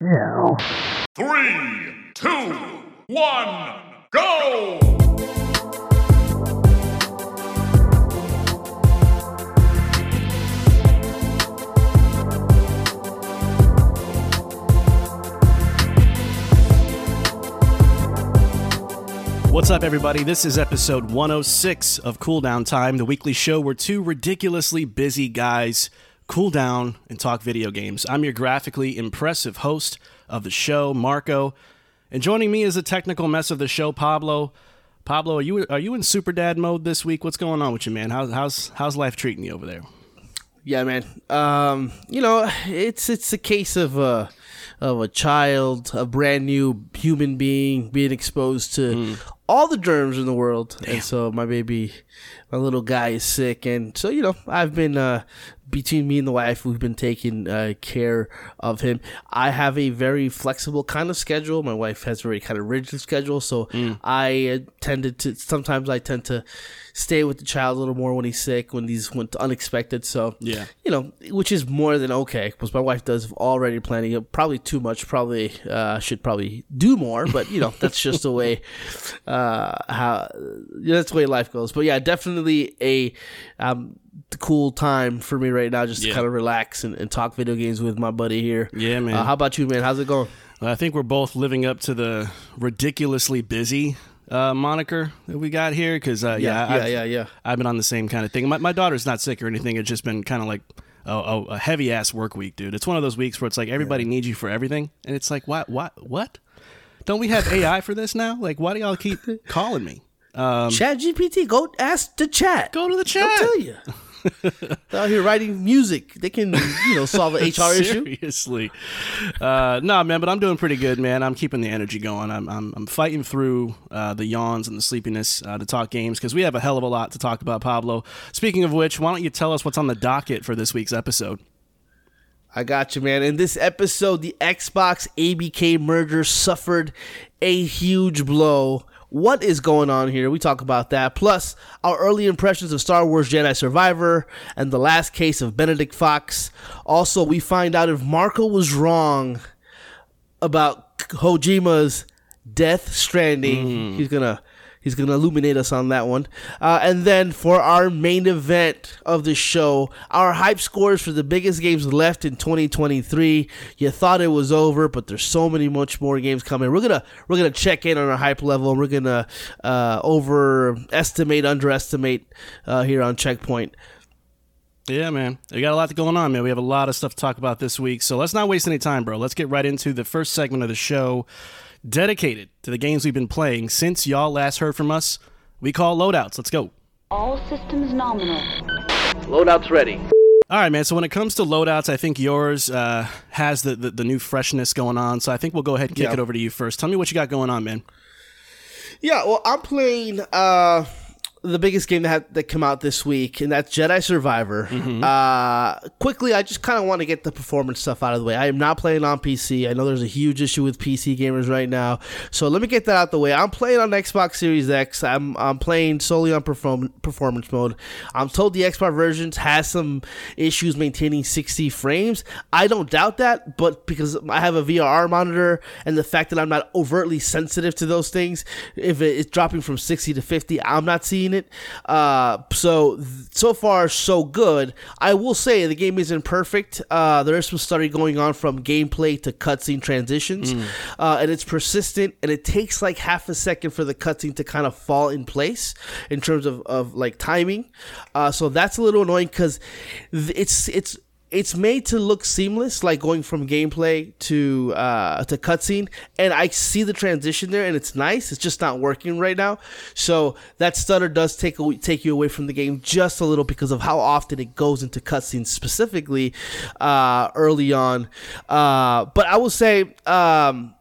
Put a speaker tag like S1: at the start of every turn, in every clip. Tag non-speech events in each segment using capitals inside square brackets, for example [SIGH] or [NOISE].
S1: Yeah.
S2: Three, two, one, go!
S3: What's up, everybody? This is episode 106 of Cool Down Time, the weekly show where two ridiculously busy guys cool down and talk video games. I'm your graphically impressive host of the show, Marco, and joining me is a technical mess of the show, Pablo. Pablo, are you are you in super dad mode this week? What's going on with you, man? How's how's how's life treating you over there?
S4: Yeah, man. Um, you know, it's it's a case of a of a child, a brand new human being being exposed to all the germs in the world, and so my baby, my little guy is sick, and so you know, I've been uh, between me and the wife, we've been taking uh, care of him. I have a very flexible kind of schedule. My wife has a very kind of rigid schedule, so I uh, tended to sometimes I tend to stay with the child a little more when he's sick, when these went unexpected. So
S3: Yeah.
S4: you know, which is more than okay because my wife does already planning. uh, Probably too much. Probably uh, should probably do more, but you know that's just the way [LAUGHS] uh, how yeah, that's the way life goes. But yeah, definitely a um, cool time for me right now, just
S3: Yeah.
S4: to kind of relax and, and talk video games with my buddy here.
S3: Yeah, man.
S4: Uh, how about you, man? How's it going?
S3: I think we're both living up to the ridiculously busy uh, moniker that we got here because uh, yeah,
S4: yeah,
S3: I've-
S4: yeah, yeah.
S3: I've been on the same kind of thing. My, my daughter's not sick or anything. It's just been kind of like a, a, a heavy ass work week, dude. It's one of those weeks where it's like everybody needs you for everything, and it's like, what, what, what? Don't we have AI for this now? Like, why do y'all keep calling me?
S4: chat GPT, go ask the chat.
S3: Go to the chat.
S4: They'll tell you. They're out here writing music. They can, you know, solve an [LAUGHS] HR issue.
S3: Seriously, uh, no, man. But I'm doing pretty good, man. I'm keeping the energy going. I'm I'm, I'm fighting through uh, the yawns and the sleepiness uh, to talk games because we have a hell of a lot to talk about, Pablo. Speaking of which, why don't you tell us what's on the docket for this week's episode?
S4: I got you, man. In this episode, the Xbox ABK merger suffered a huge blow. What is going on here? We talk about that. Plus, our early impressions of Star Wars Jedi Survivor and the last case of Benedict Fox. Also, we find out if Marco was wrong about Kojima's Death Stranding. Mm-hmm. He's gonna he's gonna illuminate us on that one. Uh, and then for our main event of the show, our hype scores for the biggest games left in 2023. You thought it was over, but there's so many much more games coming. We're gonna we're gonna check in on our hype level. and We're gonna uh, overestimate, underestimate uh, here on Checkpoint.
S3: Yeah, man. We got a lot going on, man. We have a lot of stuff to talk about this week. So let's not waste any time, bro. Let's get right into the first segment of the show dedicated to the games we've been playing since y'all last heard from us. We call loadouts. Let's go.
S5: All systems nominal.
S4: Loadout's ready.
S3: All right, man. So when it comes to loadouts, I think yours uh, has the, the the new freshness going on. So I think we'll go ahead and kick
S4: Yeah.
S3: it over to you first. Tell me what you got going on, man.
S4: Yeah, well, I'm playing uh, the biggest game that had, that come out this week, and that's Jedi Survivor. Uh, quickly, I just kind of want to get the performance stuff out of the way. I am not playing on PC. I know there's a huge issue with PC gamers right now, so let me get that out the way. I'm playing on Xbox Series X. I'm I'm playing solely on perform- performance mode. I'm told the Xbox versions has some issues maintaining 60 frames. I don't doubt that, but because I have a VRR monitor and the fact that I'm not overtly sensitive to those things, if it is dropping from 60 to 50, I'm not seeing it. Uh, so so far so good. I will say the game isn't perfect. Uh, there is some study going on from gameplay to cutscene transitions, uh, and it's persistent and it takes like half a second for the cutscene to kind of fall in place in terms of, of like timing. Uh, so that's a little annoying because it's it's it's made to look seamless, like going from gameplay to uh, to cutscene, and I see the transition there, and it's nice. It's just not working right now, so that stutter does take a, take you away from the game just a little because of how often it goes into cutscenes, specifically uh, early on. Uh, but I will say. Um,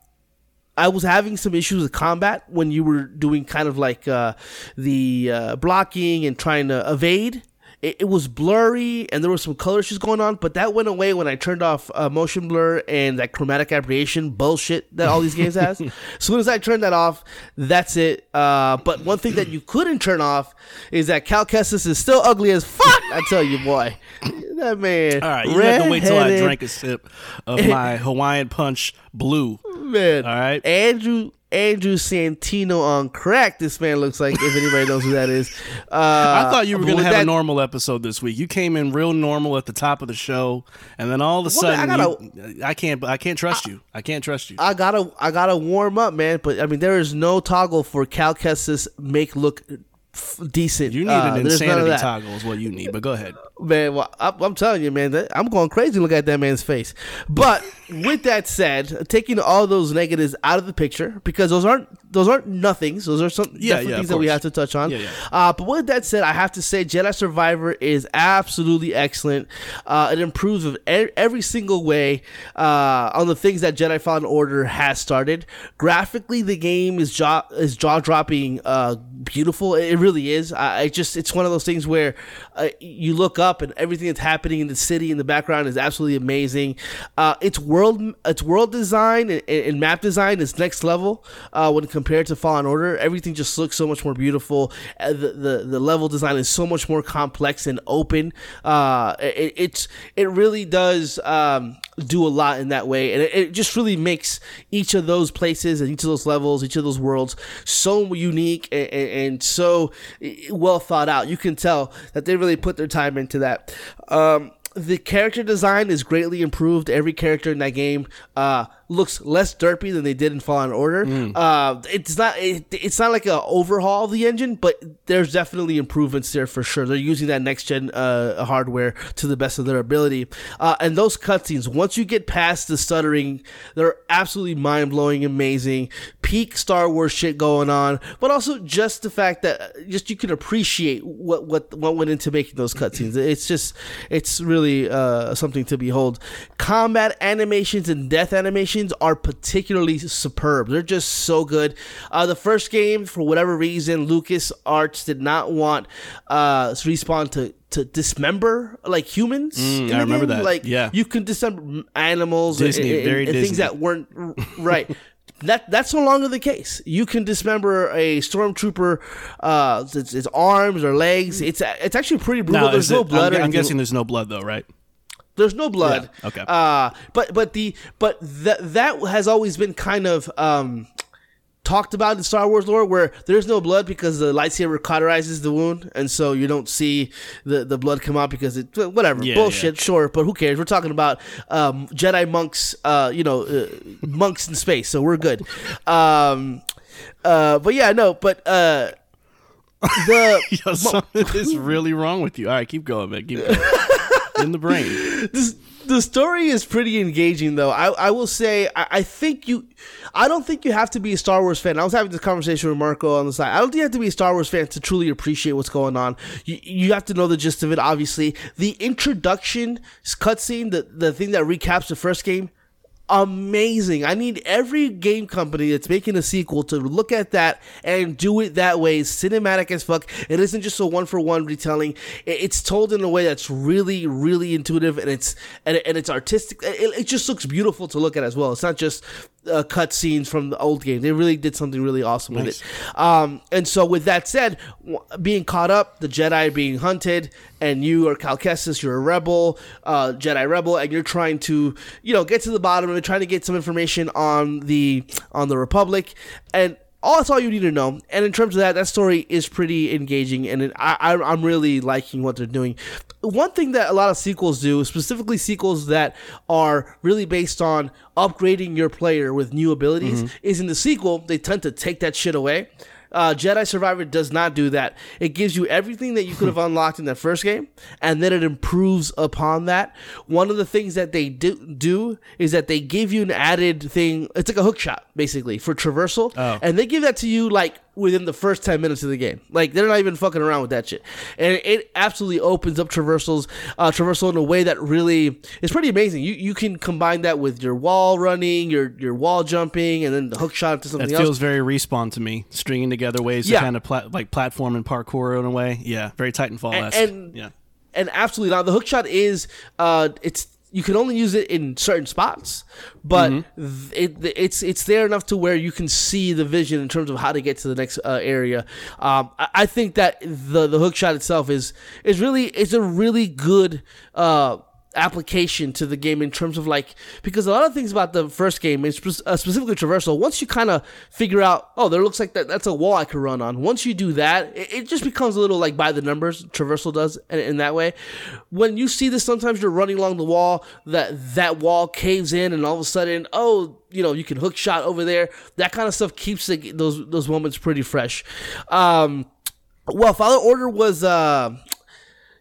S4: I was having some issues with combat when you were doing kind of like uh, the uh, blocking and trying to evade. It, it was blurry and there was some color issues going on, but that went away when I turned off uh, motion blur and that chromatic aberration bullshit that all these games has. [LAUGHS] as soon as I turned that off, that's it. Uh, but one thing that you couldn't turn off is that Cal Kestis is still ugly as fuck. I tell you, boy, That man.
S3: All right, you have to wait till I drank a sip of my [LAUGHS] Hawaiian Punch Blue.
S4: Man.
S3: All right.
S4: Andrew Andrew Santino on crack. This man looks like if anybody knows who that is. Uh, [LAUGHS]
S3: I thought you were going to have a normal episode this week. You came in real normal at the top of the show, and then all of a
S4: Well, I
S3: sudden,
S4: gotta-
S3: you- I can't. I can't trust you. I can't trust you.
S4: I gotta I gotta warm up, man. But I mean, there is no toggle for Cal Kestis make look f- decent.
S3: You need
S4: Uh,
S3: an
S4: of
S3: insanity toggle, is what you need. But go ahead.
S4: Man, well, I, I'm telling you, man, that, I'm going crazy looking at that man's face. But with that said, taking all those negatives out of the picture because those aren't those aren't nothings. Those are some
S3: Yeah,
S4: definitely
S3: yeah,
S4: things that we have to touch on.
S3: Yeah, yeah.
S4: Uh, but with that said, I have to say Jedi Survivor is absolutely excellent. Uh, it improves every single way uh, on the things that Jedi Fallen Order has started. Graphically, the game is jaw is jaw dropping uh, beautiful. It really is. I, I just it's one of those things where uh, you look up and everything that's happening in the city in the background is absolutely amazing. Uh, its world its world design and, and map design is next level uh, when compared to Fallen Order. Everything just looks so much more beautiful. Uh, the, the the level design is so much more complex and open. Uh, it, it's it really does um, do a lot in that way, and it, it just really makes each of those places and each of those levels, each of those worlds, so unique and, and, and so well thought out. You can tell that they really put their time into that. Um, the character design is greatly improved. Every character in that game uh, looks less derpy than they did in Fallen Order. Uh, it's not it, it's not like a overhaul of the engine, but there's definitely improvements there for sure. They're using that next gen uh, hardware to the best of their ability. Uh, and those cutscenes, once you get past the stuttering, they're absolutely mind blowing, amazing, peak Star Wars shit going on. But also just the fact that uh, just you can appreciate what what what went into making those cutscenes. It's just it's really uh, something to behold. Combat animations and death animations are particularly superb. They're just so good. Uh, the first game, for whatever reason, Lucas Arts did not want uh, respawn to to dismember like humans.
S3: Mm, I remember
S4: game.
S3: that.
S4: Like
S3: Yeah.
S4: you can dismember animals and-
S3: Disney,
S4: and,
S3: very
S4: and things that weren't right. [LAUGHS] That that's no longer the case. You can dismember a stormtrooper, uh, its, its arms or legs. It's it's actually pretty brutal.
S3: Now,
S4: There's no
S3: it-
S4: blood.
S3: I'm, I'm guessing there's no blood though, right?
S4: There's no blood.
S3: Yeah, okay.
S4: Uh, but but the but that that has always been kind of um talked about in Star Wars lore, where there's no blood because the lightsaber cauterizes the wound, and so you don't see the the blood come out because it whatever
S3: Yeah,
S4: bullshit. Sure, but who cares? We're talking about um, Jedi monks, uh, you know, uh, monks in space, so we're good. [LAUGHS] Um, uh, but yeah, no, but uh. [LAUGHS] The
S3: Yo, something is really wrong with you. All right, keep going, man. Keep going. [LAUGHS] In the brain. [LAUGHS]
S4: this, the story is pretty engaging though. I, I will say I, I think you i don't think you have to be a star wars fan. I was having this conversation with marco on the side. I don't think you have to be a star wars fan to truly appreciate what's going on. You, you have to know the gist of it obviously. The introduction cutscene the, the thing that recaps the first game amazing. I need every game company that's making a sequel to look at that and do it that way. Cinematic as fuck. It isn't just a one for one retelling. It's told in a way that's really, really intuitive and it's and, and it's artistic. It just looks beautiful to look at as well. It's not just uh, cut scenes from the old game. They really did something really awesome with it. Um, and so, with that said, w- being caught up, the Jedi being hunted, and you are Cal Kestis, you're a rebel, uh, Jedi rebel, and you're trying to, you know, get to the bottom and trying to get some information on the on the Republic, and all that's all you need to know. And in terms of that, that story is pretty engaging, and it, I, I I'm really liking what they're doing. One thing that a lot of sequels do, specifically sequels that are really based on upgrading your player with new abilities, mm-hmm. is in the sequel they tend to take that shit away. Uh, Jedi Survivor does not do that. It gives you everything that you could have [LAUGHS] unlocked in that first game, and then it improves upon that. One of the things that they do, do is that they give you an added thing. It's like a hook shot, basically, for traversal.
S3: Oh.
S4: And they give that to you, like, within the first 10 minutes of the game. Like, they're not even fucking around with that shit. And it absolutely opens up traversals, uh, traversal in a way that really is pretty amazing. You you can combine that with your wall running, your, your wall jumping, and then the hook shot to something
S3: That
S4: else.
S3: feels very respawn to me. Stringing together ways
S4: Yeah.
S3: to kind of plat- like platform and parkour in a way. Yeah, very Titanfall esque.
S4: and
S3: Yeah.
S4: and absolutely now The hook shot is uh, it's you can only use it in certain spots, but
S3: Mm-hmm.
S4: th- it, it's it's there enough to where you can see the vision in terms of how to get to the next uh, area. Um, I, I think that the the hook shot itself is is really it's a really good. Uh, application to the game in terms of like because a lot of things about the first game is uh, specifically traversal once you kind of figure out oh there looks like that that's a wall i could run on once you do that it, it just becomes a little like by the numbers traversal does in, in that way. When you see this sometimes you're running along the wall that that wall caves in and all of a sudden oh you know you can hook shot over there. That kind of stuff keeps the, those those moments pretty fresh. Um well Fallen Order was uh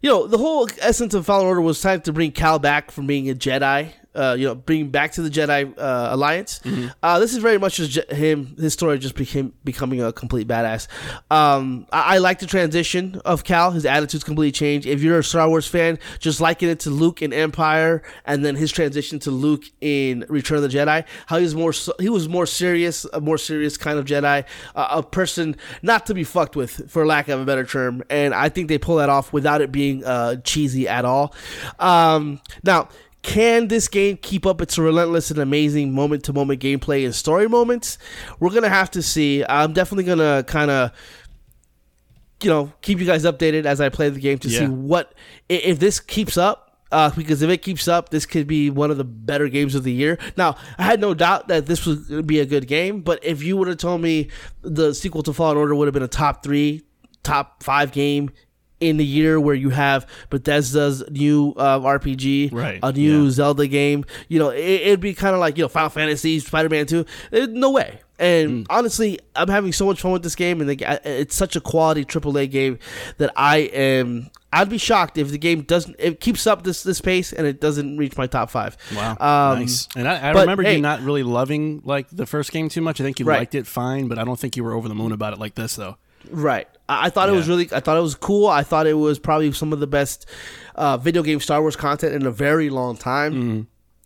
S4: you know, the whole essence of Fallen Order was time to bring Cal back from being a Jedi. Uh, you know, bring back to the Jedi uh, Alliance. Uh, this is very much just Je- him. His story just became becoming a complete badass. Um, I, I like the transition of Cal. His attitude's completely changed. If you're a Star Wars fan, just liken it to Luke in Empire, and then his transition to Luke in Return of the Jedi. How he was more so- he was more serious, a more serious kind of Jedi, uh, a person not to be fucked with, for lack of a better term. And I think they pull that off without it being uh, cheesy at all. Um, now. Can this game keep up its relentless and amazing moment to moment gameplay and story moments? We're going to have to see. I'm definitely going to kind of you know keep you guys updated as I play the game to see what if this keeps up. Uh, because if it keeps up, this could be one of the better games of the year. Now, I had no doubt that this was going to be a good game, but if you would have told me the sequel to Fallen Order would have been a top three, top five game in the year where you have Bethesda's new uh, RPG,
S3: Right,
S4: a new
S3: yeah.
S4: Zelda game, you know, it, it'd be kind of like you know Final Fantasy, Spider Man Two. Eh, No way. And
S3: Mm.
S4: honestly, I'm having so much fun with this game, and the, it's such a quality AAA game that I am. I'd be shocked if the game doesn't. It keeps up this this pace and it doesn't reach my top five.
S3: Wow,
S4: Um,
S3: nice. And I, I
S4: but,
S3: remember
S4: hey-
S3: you not really loving like the first game too much. I think you
S4: Right.
S3: liked it fine, but I don't think you were over the moon about it like this though.
S4: Right. I, I thought it was really. I thought it was cool. I thought it was probably some of the best uh, video game Star Wars content in a very long time.
S3: Mm-hmm.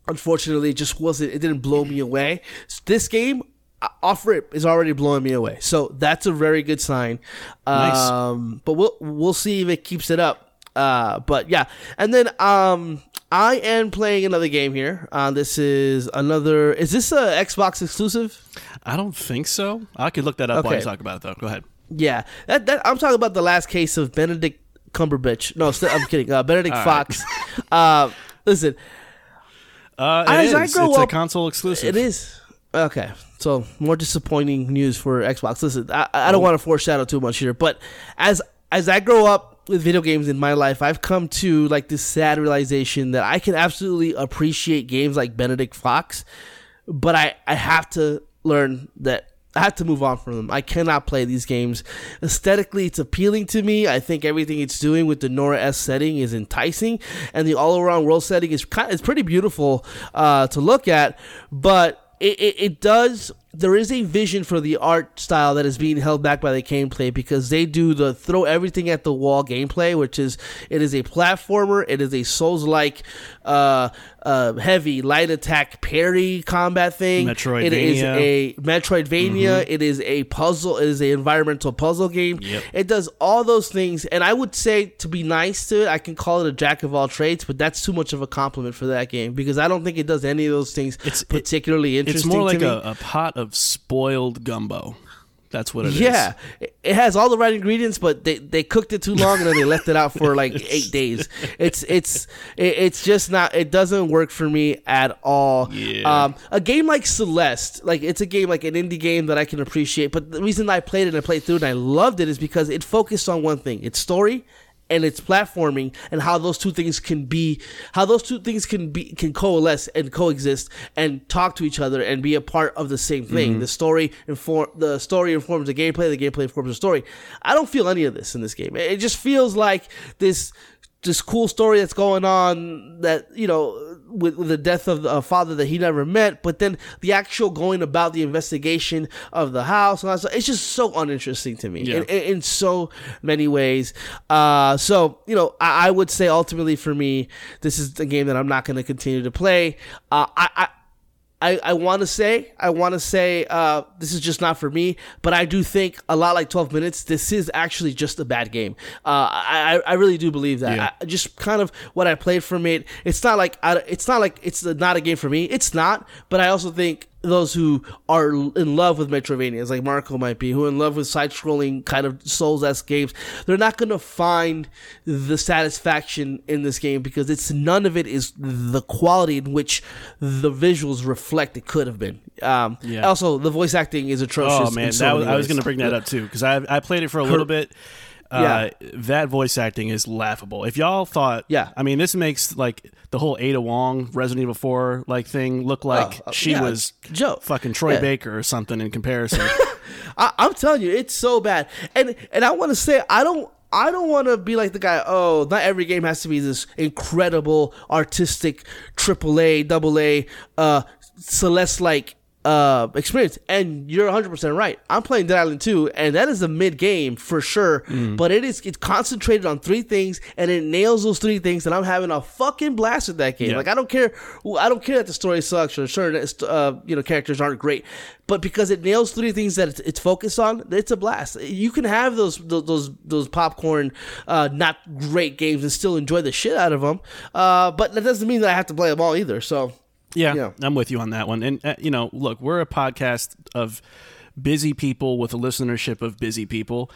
S4: Unfortunately, it just wasn't. It didn't blow me away. This game. uh, Off rip is already blowing me away, so that's a very good sign.
S3: Nice.
S4: Um, but we'll we'll see if it keeps it up. Uh, but yeah, and then um, I am playing another game here. Uh, this is another. Is this a Xbox exclusive?
S3: I don't think so. I could look that up while you talk about it though. Go ahead.
S4: Yeah, that, that I'm talking about the last case of Benedict Cumberbatch. No, st- I'm kidding. Uh, Benedict Fox. Uh, listen,
S3: Uh, it
S4: As I
S3: is.
S4: grow
S3: it's a console exclusive.
S4: it is okay. So more disappointing news for Xbox. Listen, I, I don't want to foreshadow too much here, but as as I grow up with video games in my life, I've come to like this sad realization that I can absolutely appreciate games like Benedict Fox, but I I have to learn that I have to move on from them. I cannot play these games. Aesthetically, it's appealing to me. I think everything it's doing with the noir-esque setting is enticing, and the all around world setting is kind it's pretty beautiful uh, to look at. But it, it, it does. There is a vision for the art style that is being held back by the gameplay because they do the throw everything at the wall gameplay, which is it is a platformer. It is a Souls like uh, uh, heavy light attack parry combat thing. Metroidvania. It is a Metroidvania. It is a puzzle. It is an environmental puzzle game.
S3: Yep.
S4: It does all those things, and I would say to be nice to it, I can call it a jack of all trades, but that's too much of a compliment for that game because I don't think it does any of those things
S3: It's- it-
S4: interesting.
S3: It's more like a, a pot of spoiled gumbo. That's what it is.
S4: Yeah, it- it has all the right ingredients, but they, they cooked it too long and then they left it out for like [LAUGHS] eight days. It's it's it's just not. It doesn't work for me at all.
S3: Yeah.
S4: Um, a game like Celeste, like it's a game like an indie game that I can appreciate. But the reason I played it and I played through it and I loved it is because it focused on one thing: its story and its platforming and how those two things can be how those two things can be can coalesce and coexist and talk to each other and be a part of the same thing. Mm-hmm. The story inform the story informs the gameplay the gameplay informs the story. I don't feel any of this in this game. It just feels like this this cool story that's going on that you know with, with the death of a father that he never met but then the actual going about the investigation of the house and all that stuff, it's just so uninteresting to me
S3: Yeah.
S4: in, in, in so many ways uh, so you know I, I would say ultimately for me this is a game that i'm not going to continue to play uh, I, I I, I want to say I want to say uh, this is just not for me, but I do think a lot like 12 minutes. This is actually just a bad game. Uh, I I really do believe that.
S3: Yeah.
S4: I, just kind of what I played from it. It's not like I, it's not like it's not a game for me. It's not, but I also think those who are in love with Metroidvanias, like Marco might be, who are in love with side-scrolling kind of Souls-esque games, they're not going to find the satisfaction in this game because it's none of it is the quality in which the visuals reflect it could have been. Um,
S3: Yeah.
S4: Also, the voice acting is atrocious.
S3: Oh man,
S4: so
S3: that was, I was going to bring that up too because I I played it for a little bit. Uh, that voice acting is laughable. If y'all thought,
S4: Yeah.
S3: I mean, this makes like the whole Ada Wong Resident Evil 4 like thing looked like
S4: uh,
S3: she
S4: yeah,
S3: was
S4: Joe.
S3: fucking Troy
S4: Yeah.
S3: Baker or something in comparison. [LAUGHS]
S4: I, I'm telling you, it's so bad. And and I want to say, I don't. I don't want to be like the guy. Oh, not every game has to be this incredible, artistic, triple A, double A, uh, Celeste like uh experience. And you're 100 percent right. I'm playing Dead Island 2, and that is a mid game for sure. But it is it's concentrated on three things, and it nails those three things. And I'm having a fucking blast with that game.
S3: Yeah.
S4: Like I don't care. I don't care that the story sucks or certain uh, you know characters aren't great, but because it nails three things that it's, it's focused on, it's a blast. You can have those those those, those popcorn, uh, not great games and still enjoy the shit out of them. Uh, but that doesn't mean that I have to play them all either. So
S3: Yeah,
S4: Yeah.
S3: I'm with you on that one. And uh, you know, look, we're a podcast of busy people with a listenership of busy people.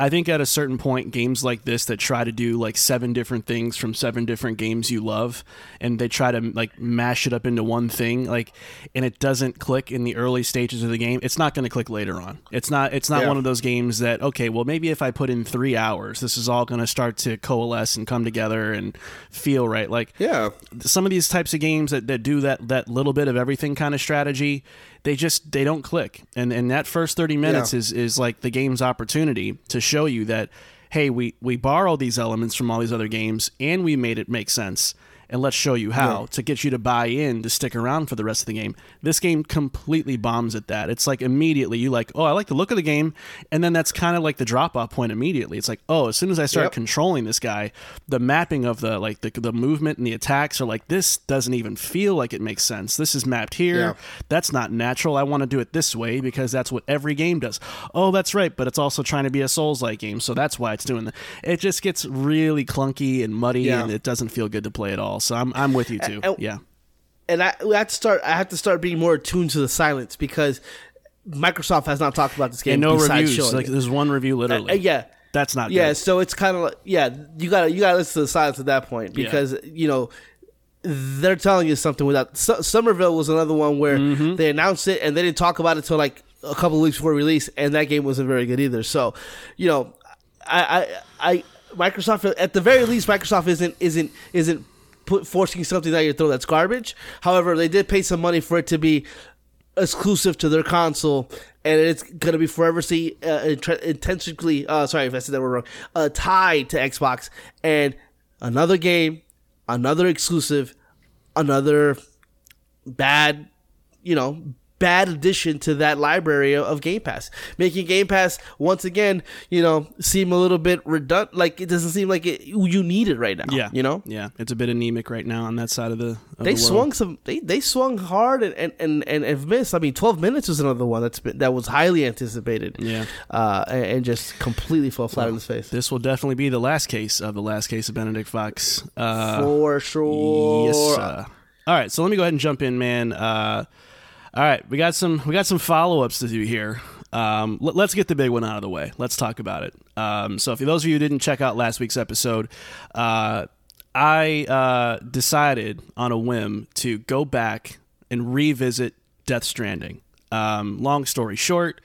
S3: I think at a certain point, games like this that try to do like seven different things from seven different games you love, and they try to like mash it up into one thing, like, and it doesn't click in the early stages of the game. It's not going to click later on. It's not. It's not
S4: Yeah.
S3: one of those games that okay, well, maybe if I put in three hours, this is all going to start to coalesce and come together and feel right. Like,
S4: yeah,
S3: some of these types of games that, that do that that little bit of everything kind of strategy they just they don't click and and that first 30 minutes
S4: Yeah.
S3: is is like the game's opportunity to show you that hey we we borrowed these elements from all these other games and we made it make sense and let's show you how to get you to buy in to stick around for the rest of the game. This game completely bombs at that. It's like immediately you like, oh, I like the look of the game, and then that's kind of like the drop off point immediately. It's like, oh, as soon as I start
S4: Yep.
S3: controlling this guy, the mapping of the like the, the movement and the attacks are like this doesn't even feel like it makes sense. This is mapped here.
S4: Yeah.
S3: That's not natural. I want to do it this way because that's what every game does. Oh, that's right, but it's also trying to be a Souls like game, so that's why it's doing that. It just gets really clunky and muddy,
S4: Yeah.
S3: and it doesn't feel good to play at all. So I'm I'm with you too.
S4: and-
S3: yeah.
S4: and I, I have to start. I have to start being more attuned to the silence because Microsoft has not talked about this game.
S3: And no reviews. Like
S4: it.
S3: there's one review literally.
S4: Uh, yeah.
S3: That's not.
S4: Yeah,
S3: good.
S4: so it's kind of like yeah, you gotta you gotta listen to the silence at that point
S3: Yeah.
S4: because you know they're telling you something without. Su- Somerville was another one where
S3: Mm-hmm.
S4: they announced it and they didn't talk about it until like a couple of weeks before release, and that game wasn't very good either. So, you know, I I, I Microsoft at the very least Microsoft isn't isn't isn't put forcing something down your throat that's garbage. However, they did pay some money for it to be exclusive to their console, and it's gonna be forever see uh, int- intrinsically. Uh, sorry if I said that word wrong. Uh, tied to Xbox, and another game, another exclusive, another bad, you know, bad addition to that library of- Game Pass, making Game Pass once again, you know, seem a little bit redundant. Like it doesn't seem like it, you need it right now.
S3: Yeah.
S4: you know.
S3: Yeah. It's a bit anemic right now on that side of the. Of
S4: They
S3: the
S4: swung some. They, they swung hard and and, and and have missed. I mean, twelve minutes was another one that's been, that was highly anticipated.
S3: Yeah.
S4: uh, and, and just completely fell flat on his face.
S3: This will definitely be the last case of the last case of Benedict Fox. Uh,
S4: For sure.
S3: Yes. sir. All right, so let me go ahead and jump in, man. Uh, all right, we got some we got some follow ups to do here. Um, let, us get the big one out of the way. Let's talk about it. Um, so, for those of you who didn't check out last week's episode, uh, I uh, decided on a whim to go back and revisit Death Stranding. Um, long story short,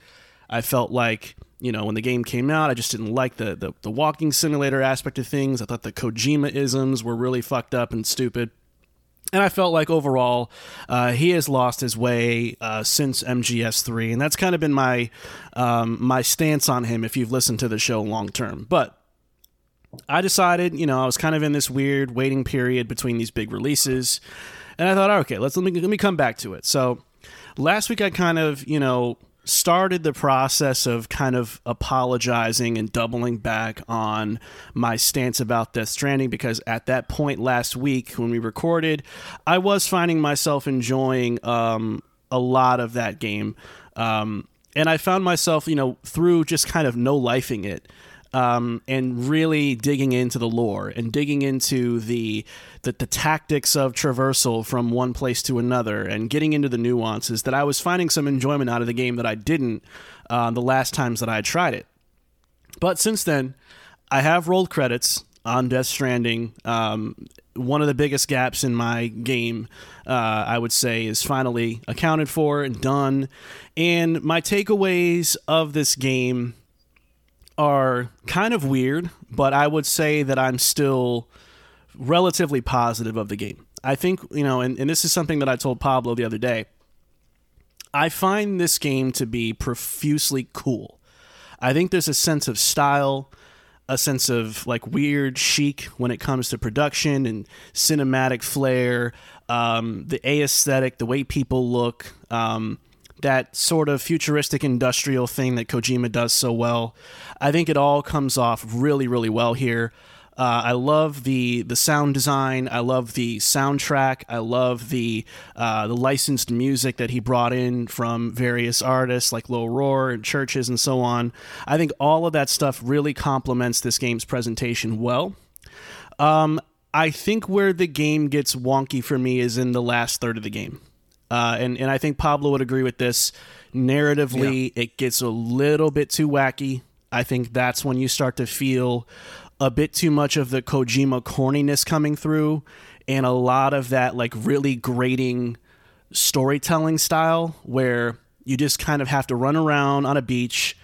S3: I felt like you know when the game came out, I just didn't like the, the the walking simulator aspect of things. I thought the Kojima isms were really fucked up and stupid. And I felt like overall, uh, he has lost his way uh, since MGS3, and that's kind of been my um, my stance on him. If you've listened to the show long term, but I decided, you know, I was kind of in this weird waiting period between these big releases, and I thought, okay, let's let me let me come back to it. So last week I kind of, you know, started the process of kind of apologizing and doubling back on my stance about Death Stranding because at that point last week when we recorded, I was finding myself enjoying um, a lot of that game. Um, and I found myself, you know, through just kind of no lifing it um, and really digging into the lore and digging into the, the the tactics of traversal from one place to another and getting into the nuances that I was finding some enjoyment out of the game that I didn't uh, the last times that I tried it. But since then, I have rolled credits on Death Stranding. Um, one of the biggest gaps in my game, uh, I would say, is finally accounted for and done. And my takeaways of this game are kind of weird, but I would say that I'm still relatively positive of the game. I think, you know, and, and this is something that I told Pablo the other day. I find this game to be profusely cool. I think there's a sense of style, a sense of like weird chic when it comes to production and cinematic flair, um, the aesthetic, the way people look. Um, that sort of futuristic industrial thing that Kojima does so well. I think it all comes off really, really well here. Uh, I love the the sound design. I love the soundtrack. I love the uh, the licensed music that he brought in from various artists like Low Roar and CHVRCHES and so on. I think all of that stuff really complements this game's presentation well. Um, I think where the game gets wonky for me is in the last third of the game. Uh, and and I think Pablo would agree with this. Narratively, yeah. it gets a little bit too wacky. I think that's when you start to feel a bit too much of the Kojima corniness coming through, and a lot of that like really grating storytelling style where you just kind of have to run around on a beach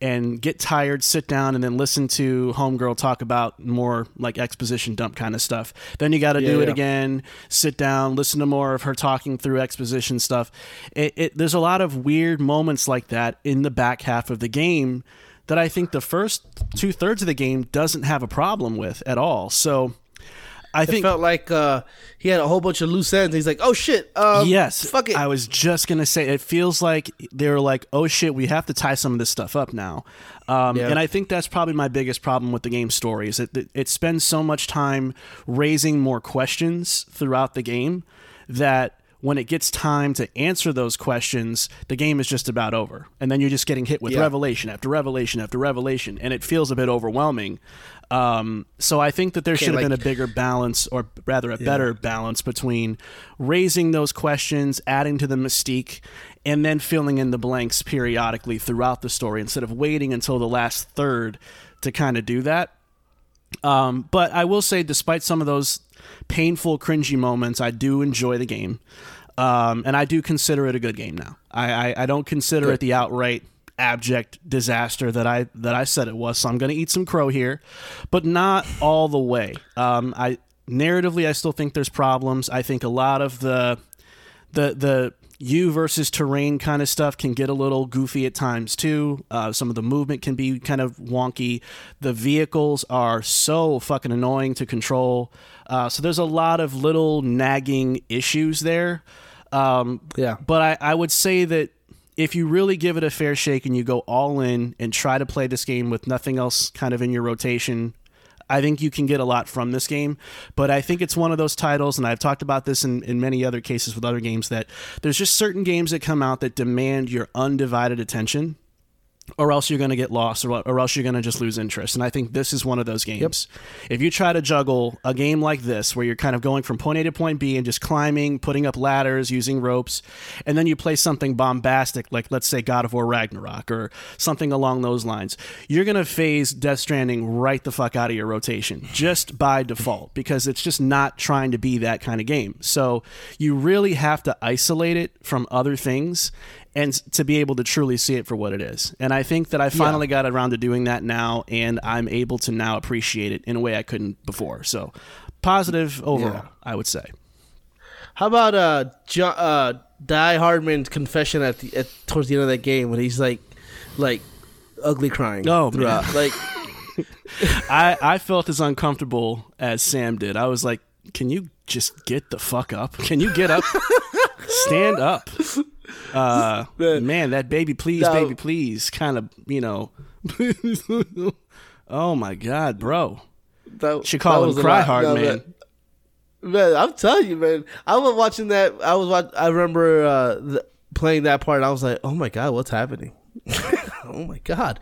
S3: and get tired, sit down, and then listen to Homegirl talk about more like exposition dump kind of stuff. Then you got to yeah, do it again, sit down, listen to more of her talking through exposition stuff. It, it, there's a lot of weird moments like that in the back half of the game that I think the first two thirds of the game doesn't have a problem with at all. So I think
S4: it felt like uh, he had a whole bunch of loose ends. He's like, "Oh shit, um,
S3: yes,
S4: fuck it."
S3: I was just gonna say, it feels like they were like, "Oh shit, we have to tie some of this stuff up now." Um, yeah. And I think that's probably my biggest problem with the game story is that it spends so much time raising more questions throughout the game that when it gets time to answer those questions, the game is just about over. And then you're just getting hit with yeah. revelation after revelation after revelation, and it feels a bit overwhelming. Um, so I think that there should have like, been a bigger balance, or rather a yeah. better balance between raising those questions, adding to the mystique, and then filling in the blanks periodically throughout the story instead of waiting until the last third to kind of do that. Um, but I will say, despite some of those painful, cringy moments, I do enjoy the game. Um, and I do consider it a good game now. I, I, I don't consider good. it the outright abject disaster that I that I said it was. So I'm going to eat some crow here, but not all the way. Um, I narratively, I still think there's problems. I think a lot of the the the you versus terrain kind of stuff can get a little goofy at times too. Uh, some of the movement can be kind of wonky. The vehicles are so fucking annoying to control. Uh, so there's a lot of little nagging issues there. Um, yeah. But I, I would say that if you really give it a fair shake and you go all in and try to play this game with nothing else kind of in your rotation, I think you can get a lot from this game. But I think it's one of those titles, and I've talked about this in, in many other cases with other games, that there's just certain games that come out that demand your undivided attention or else you're going to get lost or, or else you're going to just lose interest. And i think this is one of those games. Yep. if you try to juggle a game like this where you're kind of going from point a to point b and just climbing putting up ladders using ropes and then you play something bombastic like let's say god of war ragnarok or something along those lines you're going to phase death stranding right the fuck out of your rotation just by default because it's just not trying to be that kind of game. So you really have to isolate it from other things and to be able to truly see it for what it is. And I think that I finally yeah. got around to doing that now, and I'm able to now appreciate it in a way I couldn't before. So, positive overall, yeah. I would say.
S4: How about uh, John, uh, Die Hardman's confession at the at, towards the end of that game when he's like, like, ugly crying.
S3: Oh. Man. like, [LAUGHS] I I felt as uncomfortable as Sam did. I was like, can you just get the fuck up? Can you get up? [LAUGHS] Stand up. Uh,
S4: Man.
S3: that baby please,
S4: No.
S3: baby please, kind of you know. [LAUGHS] oh my god, bro!
S4: That,
S3: Should call
S4: that
S3: him Cry
S4: lot.
S3: Hard
S4: No,
S3: Man.
S4: Man, I'm telling you, man. I was watching that. I was. Watch, I remember uh, the, playing that part. I was like, "Oh my god, what's happening?" [LAUGHS] oh my god.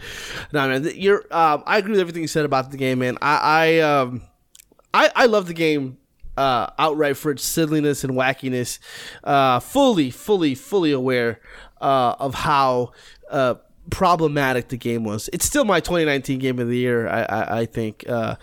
S4: No, man. You're. Um, I agree with everything you said about the game, man. I. I. Um, I, I love the game uh, outright for its silliness and wackiness. Uh, fully, fully, fully aware uh, of how uh, problematic the game was. It's still my 2019 game of the year, I, I, I think. Uh,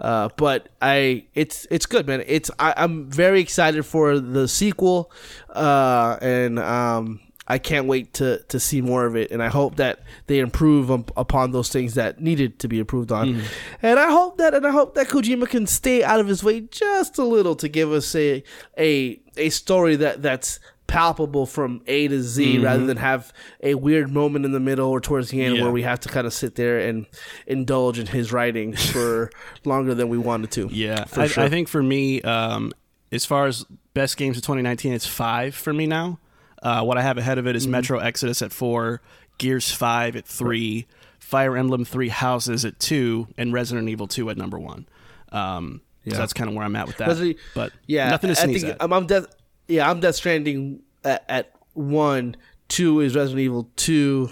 S4: uh, but I, it's it's good, man. It's I, I'm very excited for the sequel, and um, I can't wait to to see more of it, and I hope that they improve up, upon those things that needed to be improved on, and I hope that and I hope that Kojima can stay out of his way just a little to give us a a a story that that's palpable from A to Z, rather than have a weird moment in the middle or towards the end
S3: Yeah.
S4: where we have to kind of sit there and indulge in his writing [LAUGHS] for longer than we wanted to.
S3: Yeah,
S4: for
S3: I,
S4: sure.
S3: I think for me, um, as far as best games of 2019, it's five for me now. Uh, what I have ahead of it is
S4: Mm-hmm.
S3: Metro Exodus at four, Gears Five at three, Fire Emblem Three Houses at two, and Resident Evil Two at number one. Um, so
S4: Yeah.
S3: that's kind of where I'm at with that.
S4: Resident-
S3: but
S4: Yeah,
S3: nothing to
S4: I
S3: sneeze
S4: think
S3: at.
S4: I'm, I'm death. Yeah, I'm Death Stranding at, at one. Two is Resident Evil two,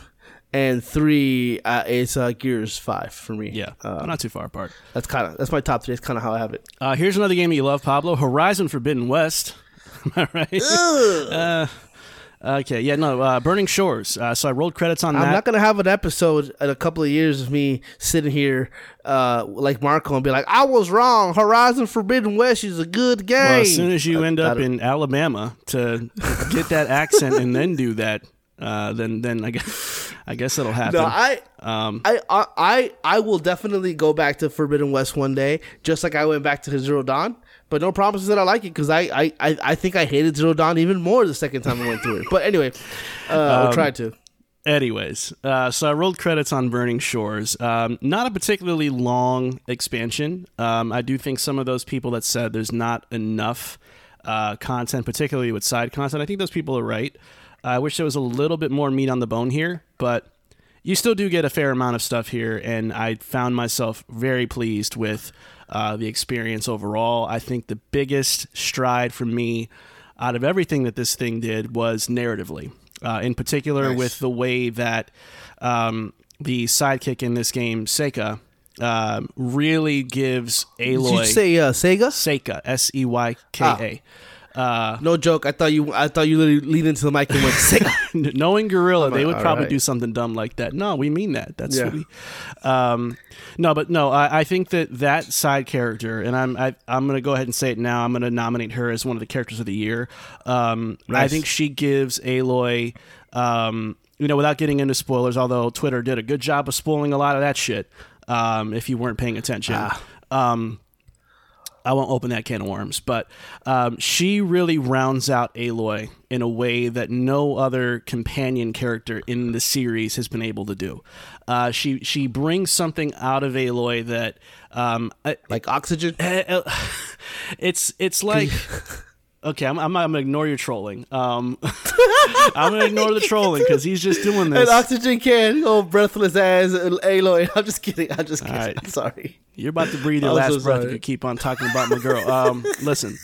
S4: and three uh, is uh, Gears five for me.
S3: yeah,
S4: uh,
S3: not too far apart.
S4: that's kind of that's my top three. That's kind of how I have it.
S3: Uh, here's another game that you love, Pablo. Horizon Forbidden West. [LAUGHS] Am I right? Okay, yeah, no, uh, Burning Shores. Uh, so I rolled credits on that.
S4: I'm not gonna have an episode in a couple of years of me sitting here uh, like Marco and be like, "I was wrong. Horizon Forbidden West is a good game."
S3: Well, as soon as you end up in Alabama to get that accent and then do that, uh, then then I guess I guess it'll happen.
S4: No, I,
S3: Um,
S4: I, I, I, I will definitely go back to Forbidden West one day, just like I went back to Zero Dawn. But no promises that I like it because I, I, I, I think I hated Zero Dawn even more the second time I went through it. But anyway, uh, I'll try to.
S3: anyways, uh, so I rolled credits on Burning Shores. Um, not a particularly long expansion. Um, I do think some of those people that said there's not enough uh, content, particularly with side content, I think those people are right. I wish there was a little bit more meat on the bone here, but you still do get a fair amount of stuff here, and I found myself very pleased with uh, the experience overall. I think the biggest stride for me out of everything that this thing did was narratively, uh, in particular with the way that um, the sidekick in this game, Seyka, um, really gives
S4: Did
S3: Aloy
S4: you say uh, Sega?
S3: Seyka, S E Y K A. Uh,
S4: No joke. I thought you. I thought you literally leaned into the mic and went Sega. [LAUGHS]
S3: knowing Guerrilla, they would probably
S4: right.
S3: do something dumb like that. No, we mean that. That's
S4: Yeah.
S3: what we. Um, no, but no, I, I think that that side character, and I'm I, I'm going to go ahead and say it now. I'm going to nominate her as one of the characters of the year. Um, I think she gives Aloy. Um, you know, without getting into spoilers, although Twitter did a good job of spoiling a lot of that shit. Um, if you weren't paying attention.
S4: Ah.
S3: I won't open that can of worms, but um, she really rounds out Aloy in a way that no other companion character in the series has been able to do. Uh, she she brings something out of Aloy that um,
S4: like oxygen.
S3: eh, eh, [LAUGHS] it's it's like okay, I'm, I'm, I'm gonna ignore your trolling. Um, [LAUGHS] I'm gonna ignore the trolling because he's just doing this.
S4: An oxygen can. Oh, breathless ass Aloy. [LAUGHS] I'm just kidding. I'm just kidding.
S3: right.
S4: I'm [LAUGHS] sorry.
S3: You're about to breathe your
S4: I'm
S3: last
S4: so
S3: breath if you keep on talking about my girl. Um, listen.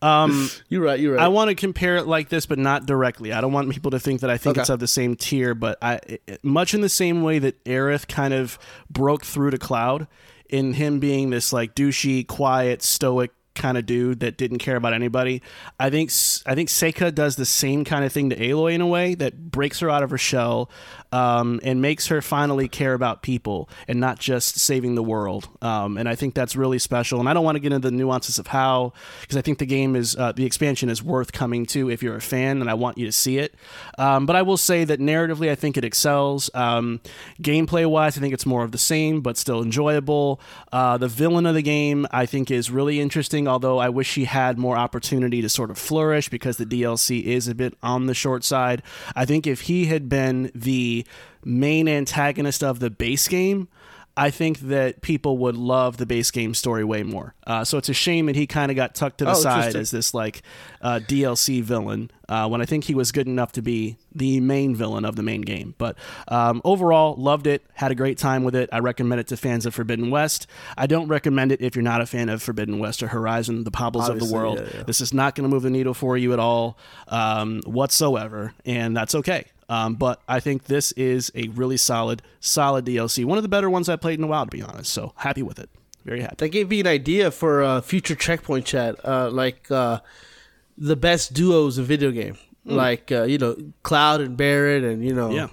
S3: Um,
S4: You're right. You're right.
S3: I want to compare it like this, but not directly. I don't want people to think that I think
S4: Okay.
S3: it's of the same tier, but I, it- much in the same way that Aerith kind of broke through to Cloud, in him being this like douchey, quiet, stoic kind of dude that didn't care about anybody. I think I think Seyka does the same kind of thing to Aloy in a way that breaks her out of her shell um, and makes her finally care about people and not just saving the world. Um, and I think that's really special. And I don't want to get into the nuances of how, because I think the game is uh, the expansion is worth coming to if you're a fan, and I want you to see it. Um, but I will say that narratively, I think it excels. Um, gameplay wise, I think it's more of the same, but still enjoyable. Uh, the villain of the game, I think, is really interesting. Although I wish he had more opportunity to sort of flourish because the DLC is a bit on the short side. I think if he had been the main antagonist of the base game, I think that people would love the base game story way more. Uh, so it's a shame that he kind of got tucked to the
S4: Oh,
S3: side as this like uh, DLC villain uh, when I think he was good enough to be the main villain of the main game. But um, overall, loved it. Had a great time with it. I recommend it to fans of Forbidden West. I don't recommend it if you're not a fan of Forbidden West or Horizon, the Pablos of the world.
S4: yeah, yeah.
S3: This is not going to move the needle for you at all um, whatsoever, and that's okay. Um, but I think this is a really solid, solid DLC. One of the better ones I played in a while, to be honest. So happy with it. Very happy.
S4: That gave me an idea for a future checkpoint chat, uh, like uh, the best duos in video game, like uh, you know Cloud and Barrett, and you know.
S3: Yeah.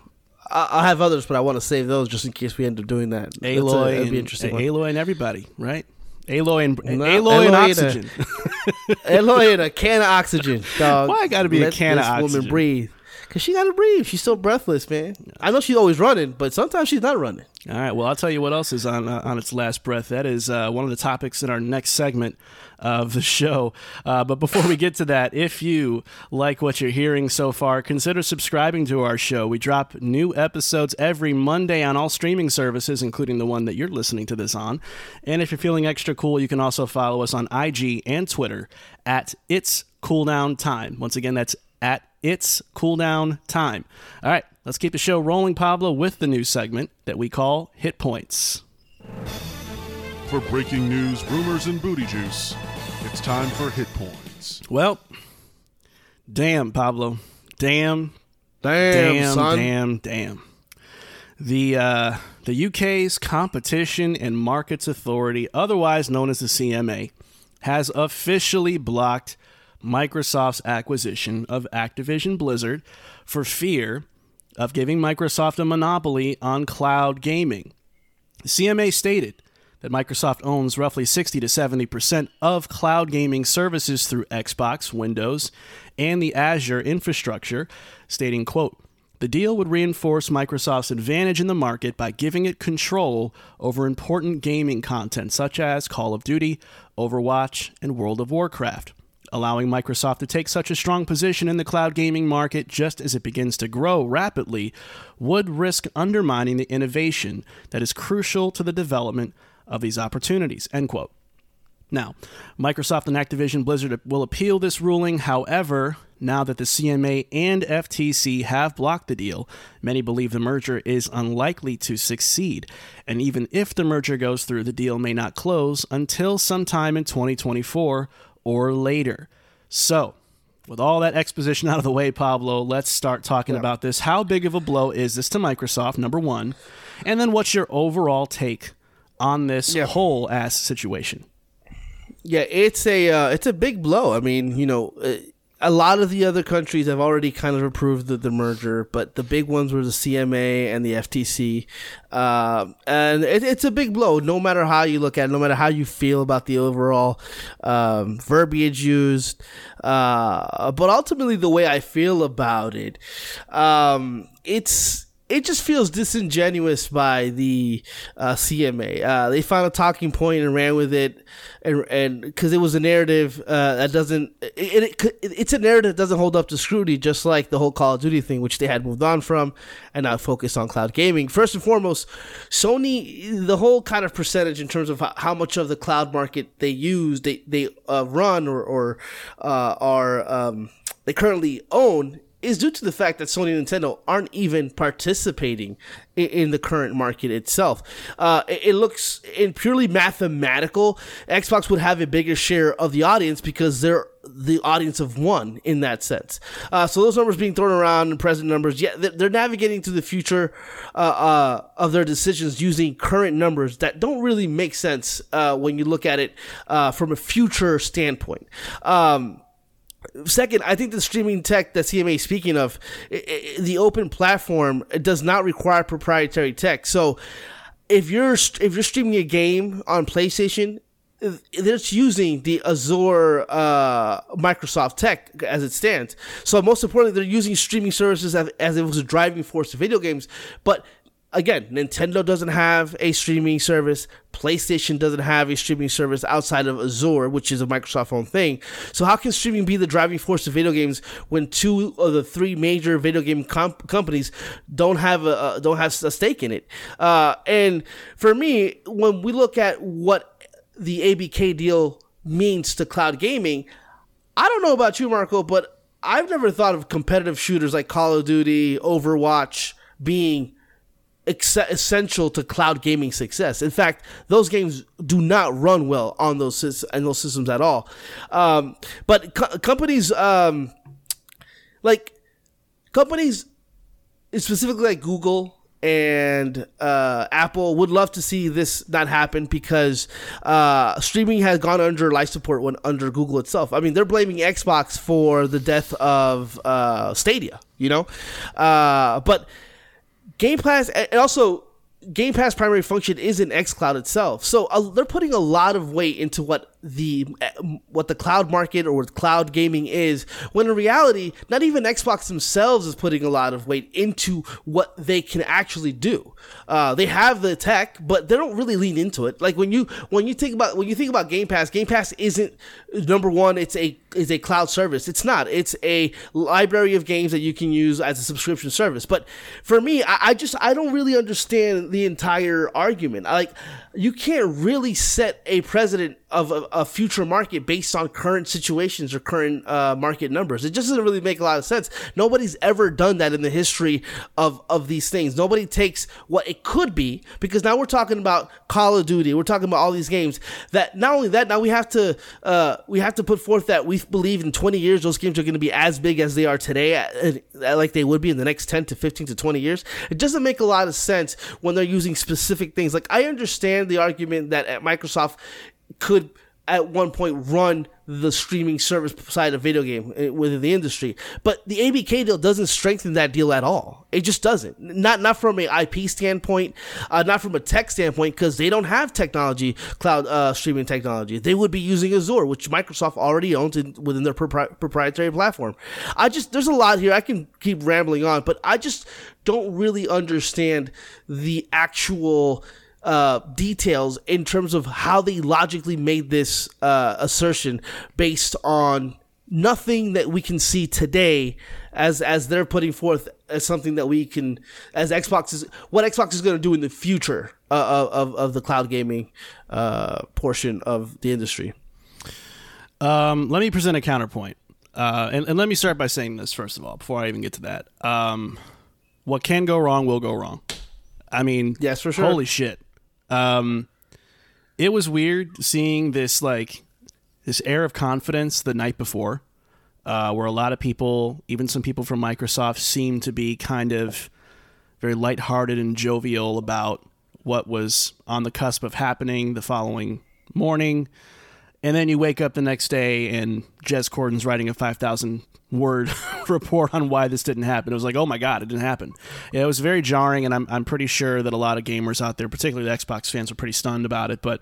S4: I- have others, but I want to save those just in case we end up doing that. A-
S3: Aloy,
S4: that'd be interesting. one.
S3: Aloy and everybody, right? Aloy and
S4: No,
S3: Aloy, and
S4: Aloy and, uh,
S3: oxygen. [LAUGHS]
S4: Aloy and a can of oxygen, [LAUGHS] dog.
S3: Why it gotta be a
S4: Let
S3: can of oxygen?
S4: woman breathe. Cause she gotta breathe. She's so breathless, man. I know she's always running, but sometimes she's not running.
S3: All right. Well, I'll tell you what else is on uh, on its last breath. That is uh, one of the topics in our next segment of the show. Uh, but before we get to that, if you like what you're hearing so far, consider subscribing to our show. We drop new episodes every Monday on all streaming services, including the one that you're listening to this on. And if you're feeling extra cool, you can also follow us on IG and Twitter at It's Cooldown Time. Once again, that's at It's Cooldown Time. All right, let's keep the show rolling, Pablo, with the new segment that we call Hit Points.
S2: For breaking news, rumors, and booty juice, it's time for Hit Points.
S3: Well, damn, Pablo. Damn,
S4: Damn,
S3: damn,
S4: son.
S3: damn, damn. The uh, the UK's Competition and Markets Authority, otherwise known as the CMA, has officially blocked Microsoft's acquisition of Activision Blizzard for fear of giving Microsoft a monopoly on cloud gaming. CMA stated that Microsoft owns roughly 60 to 70% of cloud gaming services through Xbox, Windows, and the Azure infrastructure, stating, quote, the deal would reinforce Microsoft's advantage in the market by giving it control over important gaming content such as Call of Duty, Overwatch, and World of Warcraft. Allowing Microsoft to take such a strong position in the cloud gaming market just as it begins to grow rapidly would risk undermining the innovation that is crucial to the development of these opportunities. End quote. Now, Microsoft and Activision Blizzard will appeal this ruling. However, now that the CMA and FTC have blocked the deal, many believe the merger is unlikely to succeed. And even if the merger goes through, the deal may not close until sometime in 2024 or later. So, with all that exposition out of the way, Pablo, let's start talking about this. How big of a blow is this to Microsoft, number one? And then what's your overall take on this
S4: Yeah.
S3: whole ass situation?
S4: Yeah, it's a uh, it's a big blow. I mean, you know, uh, a lot of the other countries have already kind of approved the, the merger, but the big ones were the CMA and the FTC, uh, and it, it's a big blow. No matter how you look at it, no matter how you feel about the overall um, verbiage used, uh, but ultimately the way I feel about it, um, it's it just feels disingenuous by the uh, CMA. Uh, they found a talking point and ran with it, and and because it was a narrative uh, that doesn't, it, it, it- it's a narrative that doesn't hold up to scrutiny, just like the whole Call of Duty thing, which they had moved on from, and now focused on cloud gaming. First and foremost, Sony, the whole kind of percentage in terms of how, how much of the cloud market they use, they they uh, run or or uh, are um, they currently own is due to the fact that Sony and Nintendo aren't even participating in, in the current market itself. Uh, it, it looks in purely mathematical, Xbox would have a bigger share of the audience because they're the audience of one in that sense. Uh, so those numbers being thrown around and present numbers, yeah, they're, navigating to the future uh, uh, of their decisions using current numbers that don't really make sense uh, when you look at it uh, from a future standpoint. Um, Second, I think the streaming tech that CMA is speaking of, i- i- the open platform, it does not require proprietary tech. So, if you're if you're streaming a game on PlayStation, they're using the Azure uh, Microsoft tech as it stands. So most importantly, they're using streaming services as, as it was a driving force of video games. But again, Nintendo doesn't have a streaming service. PlayStation doesn't have a streaming service outside of Azure, which is a Microsoft owned thing. So how can streaming be the driving force of video games when two of the three major video game comp- companies don't have a don't have a stake in it? Uh, and for me, when we look at what the ABK deal means to cloud gaming, I don't know about you, Marco, but I've never thought of competitive shooters like Call of Duty, Overwatch being ex- essential to cloud gaming success. In fact, those games do not run well on those sys- those systems at all. Um, but co- companies um, like companies specifically like Google and uh, Apple would love to see this not happen because uh, streaming has gone under life support when under Google itself. I mean, they're blaming Xbox for the death of uh, Stadia, you know, uh, but Game Pass and also Game Pass primary function is in xCloud itself. So uh, they're putting a lot of weight into what the what the cloud market or what cloud gaming is when in reality not even xbox themselves is putting a lot of weight into what they can actually do. Uh, they have the tech but they don't really lean into it. Like when you when you think about when you think about game pass game pass isn't number one it's a is a cloud service. It's not. It's a library of games that you can use as a subscription service. But for me i, I just i don't really understand the entire argument. I, like you can't really set a precedent of a, a, future market based on current situations or current uh, market numbers. It just doesn't really make a lot of sense. Nobody's ever done that in the history of, of these things. Nobody takes what it could be because now we're talking about Call of Duty. We're talking about all these games that not only that, now we have to uh, we have to put forth that we believe in 20 years those games are going to be as big as they are today, uh, uh, like they would be in the next 10 to 15 to 20 years. It doesn't make a lot of sense when they're using specific things. Like I understand the argument that at Microsoft could at one point run the streaming service side of video game eh, within the industry. But the ABK deal doesn't strengthen that deal at all. It just doesn't. Not not from an IP standpoint, uh, not from a tech standpoint, because they don't have technology, cloud uh, streaming technology. They would be using Azure, which Microsoft already owns in, within their propri- proprietary platform. I just there's a lot here. I can keep rambling on, but I just don't really understand the actual uh, details in terms of how they logically made this uh, assertion based on nothing that we can see today as as they're putting forth as something that we can as Xbox is what Xbox is going to do in the future uh, of of the cloud gaming uh, portion of the industry.
S3: Um, let me present a counterpoint, uh, and, and, let me start by saying this first of all before I even get to that. Um, what can go wrong will go wrong. I mean,
S4: yes, for sure.
S3: Holy shit! Um, it was weird seeing this like this air of confidence the night before, uh, where a lot of people, even some people from Microsoft, seemed to be kind of very lighthearted and jovial about what was on the cusp of happening the following morning. And then you wake up the next day and Jez Corden's writing a 5,000 word [LAUGHS] report on why this didn't happen. It was like, oh my God, it didn't happen. Yeah, it was very jarring, and I'm, I'm pretty sure that a lot of gamers out there, particularly the Xbox fans, were pretty stunned about it. But,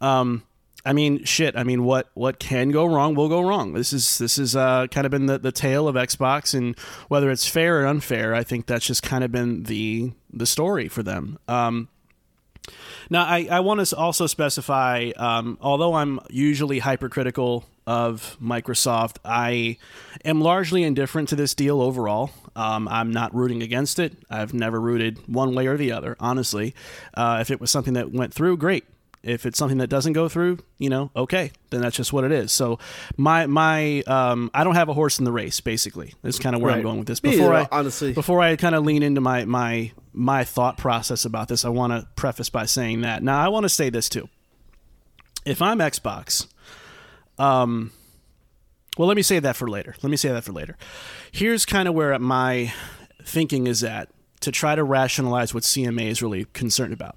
S3: um, I mean, shit. I mean, what what can go wrong will go wrong. This is this is uh, kind of been the, the tale of Xbox, and whether it's fair or unfair, I think that's just kind of been the the story for them. Um, now, I, I want to also specify, um, although I'm usually hypercritical of Microsoft, I am largely indifferent to this deal overall. Um, I'm not rooting against it. I've never rooted one way or the other, honestly. Uh, if it was something that went through, great. If it's something that doesn't go through, you know, okay, then that's just what it is. So my my um, I don't have a horse in the race. Basically, that's kind of where right. I'm going with this.
S4: Before I honestly,
S3: before I kind of lean into my my my thought process about this, I want to preface by saying that. Now, I want to say this too. If I'm Xbox, um, well, let me say that for later. Let me say that for later. Here's kind of where my thinking is at to try to rationalize what CMA is really concerned about.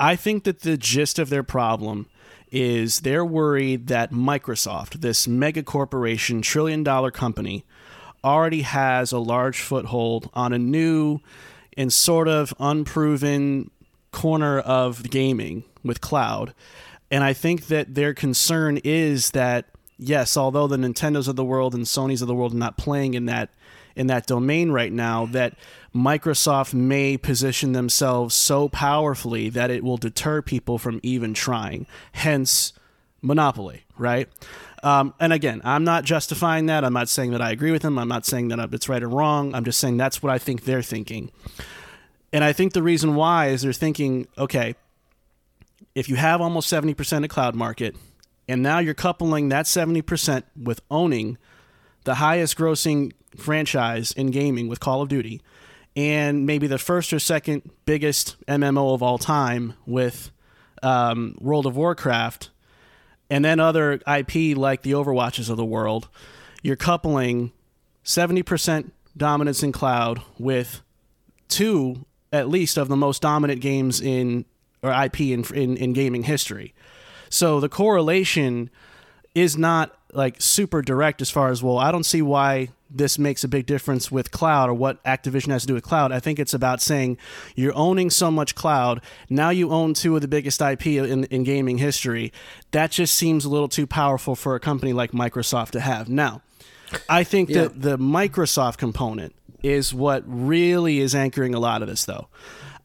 S3: I think that the gist of their problem is they're worried that Microsoft, this mega corporation, trillion dollar company, already has a large foothold on a new and sort of unproven corner of gaming with cloud. And I think that their concern is that yes, although the Nintendos of the world and Sony's of the world are not playing in that in that domain right now that Microsoft may position themselves so powerfully that it will deter people from even trying. Hence, monopoly, right? Um, and again, I'm not justifying that. I'm not saying that I agree with them. I'm not saying that it's right or wrong. I'm just saying that's what I think they're thinking. And I think the reason why is they're thinking, okay, if you have almost 70% of cloud market, and now you're coupling that 70% with owning the highest grossing franchise in gaming with Call of Duty, and maybe the first or second biggest MMO of all time with um, World of Warcraft, and then other IP like the Overwatches of the world, you're coupling 70% dominance in cloud with two, at least, of the most dominant games in or IP in, in, in gaming history. So the correlation is not like super direct as far as well. I don't see why this makes a big difference with cloud or what Activision has to do with cloud. I think it's about saying you're owning so much cloud. Now you own two of the biggest IP in, in gaming history. That just seems a little too powerful for a company like Microsoft to have. Now, I think
S4: Yeah.
S3: that the Microsoft component is what really is anchoring a lot of this, though.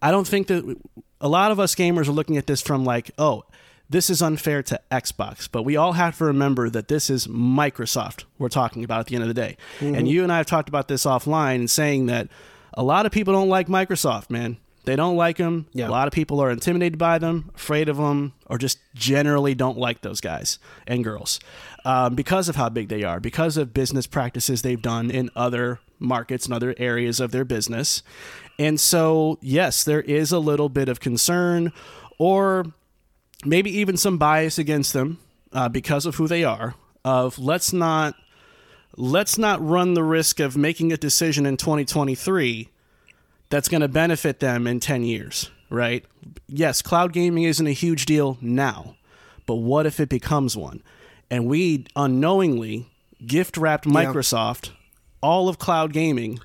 S3: I don't think that a lot of us gamers are looking at this from like, oh, this is unfair to Xbox, but we all have to remember that this is Microsoft we're talking about at the end of the day. And you and I have talked about this offline and saying that a lot of people don't like Microsoft, man. They don't like them.
S4: Yeah.
S3: A lot of people are intimidated by them, afraid of them, or just generally don't like those guys and girls um, because of how big they are, because of business practices they've done in other markets and other areas of their business. And so, yes, there is a little bit of concern or maybe even some bias against them uh, because of who they are of let's not let's not run the risk of making a decision in 2023 that's going to benefit them in 10 years, right? Yes, cloud gaming isn't a huge deal now, but what if it becomes one? And we unknowingly gift wrapped Microsoft all of cloud gaming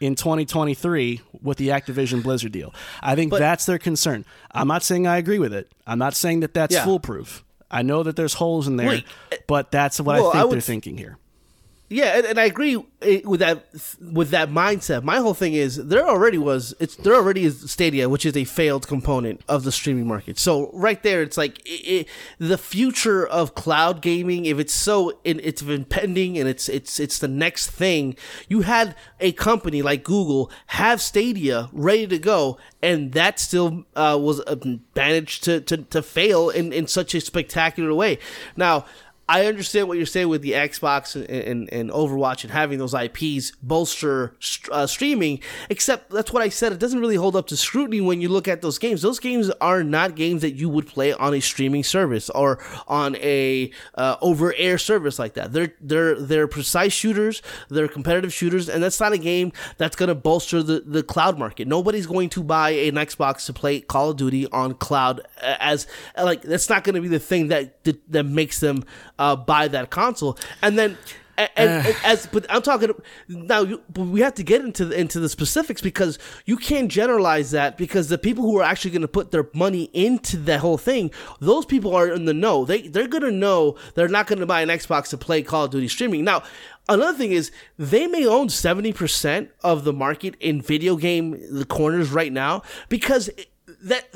S3: in 2023 with the Activision Blizzard deal. I think that's their concern. I'm not saying I agree with it. I'm not saying that that's
S4: Yeah.
S3: foolproof. I know that there's holes in there,
S4: Wait,
S3: but that's what
S4: well,
S3: I think
S4: I would
S3: they're thinking here.
S4: Yeah, and, and I agree eh, with that with that mindset. My whole thing is there already was it's there already is Stadia, which is a failed component of the streaming market. So right there, it's like it, it, the future of cloud gaming. If it's so in, it's impending and it's it's it's the next thing. You had a company like Google have Stadia ready to go, and that still uh, was uh, managed to, to to fail in in such a spectacular way. Now. I understand what you're saying with the Xbox and, and, and Overwatch and having those IPs bolster st- uh, streaming, except that's what I said. It doesn't really hold up to scrutiny when you look at those games. Those games are not games that you would play on a streaming service or on a uh, over air service like that. They're they're they're precise shooters, they're competitive shooters, and that's not a game that's going to bolster the, the cloud market. Nobody's going to buy an Xbox to play Call of Duty on cloud as like that's not going to be the thing that that, that makes them uh, buy that console. And then and, and- and as but I'm talking now. You, but we have to get into the, into the specifics because you can't generalize that because the people who are actually going to put their money into the whole thing, those people are in the know. They they're going to know they're not going to buy an Xbox to play Call of Duty streaming. Now, another thing is they may own seventy percent of the market in video game the corners right now because that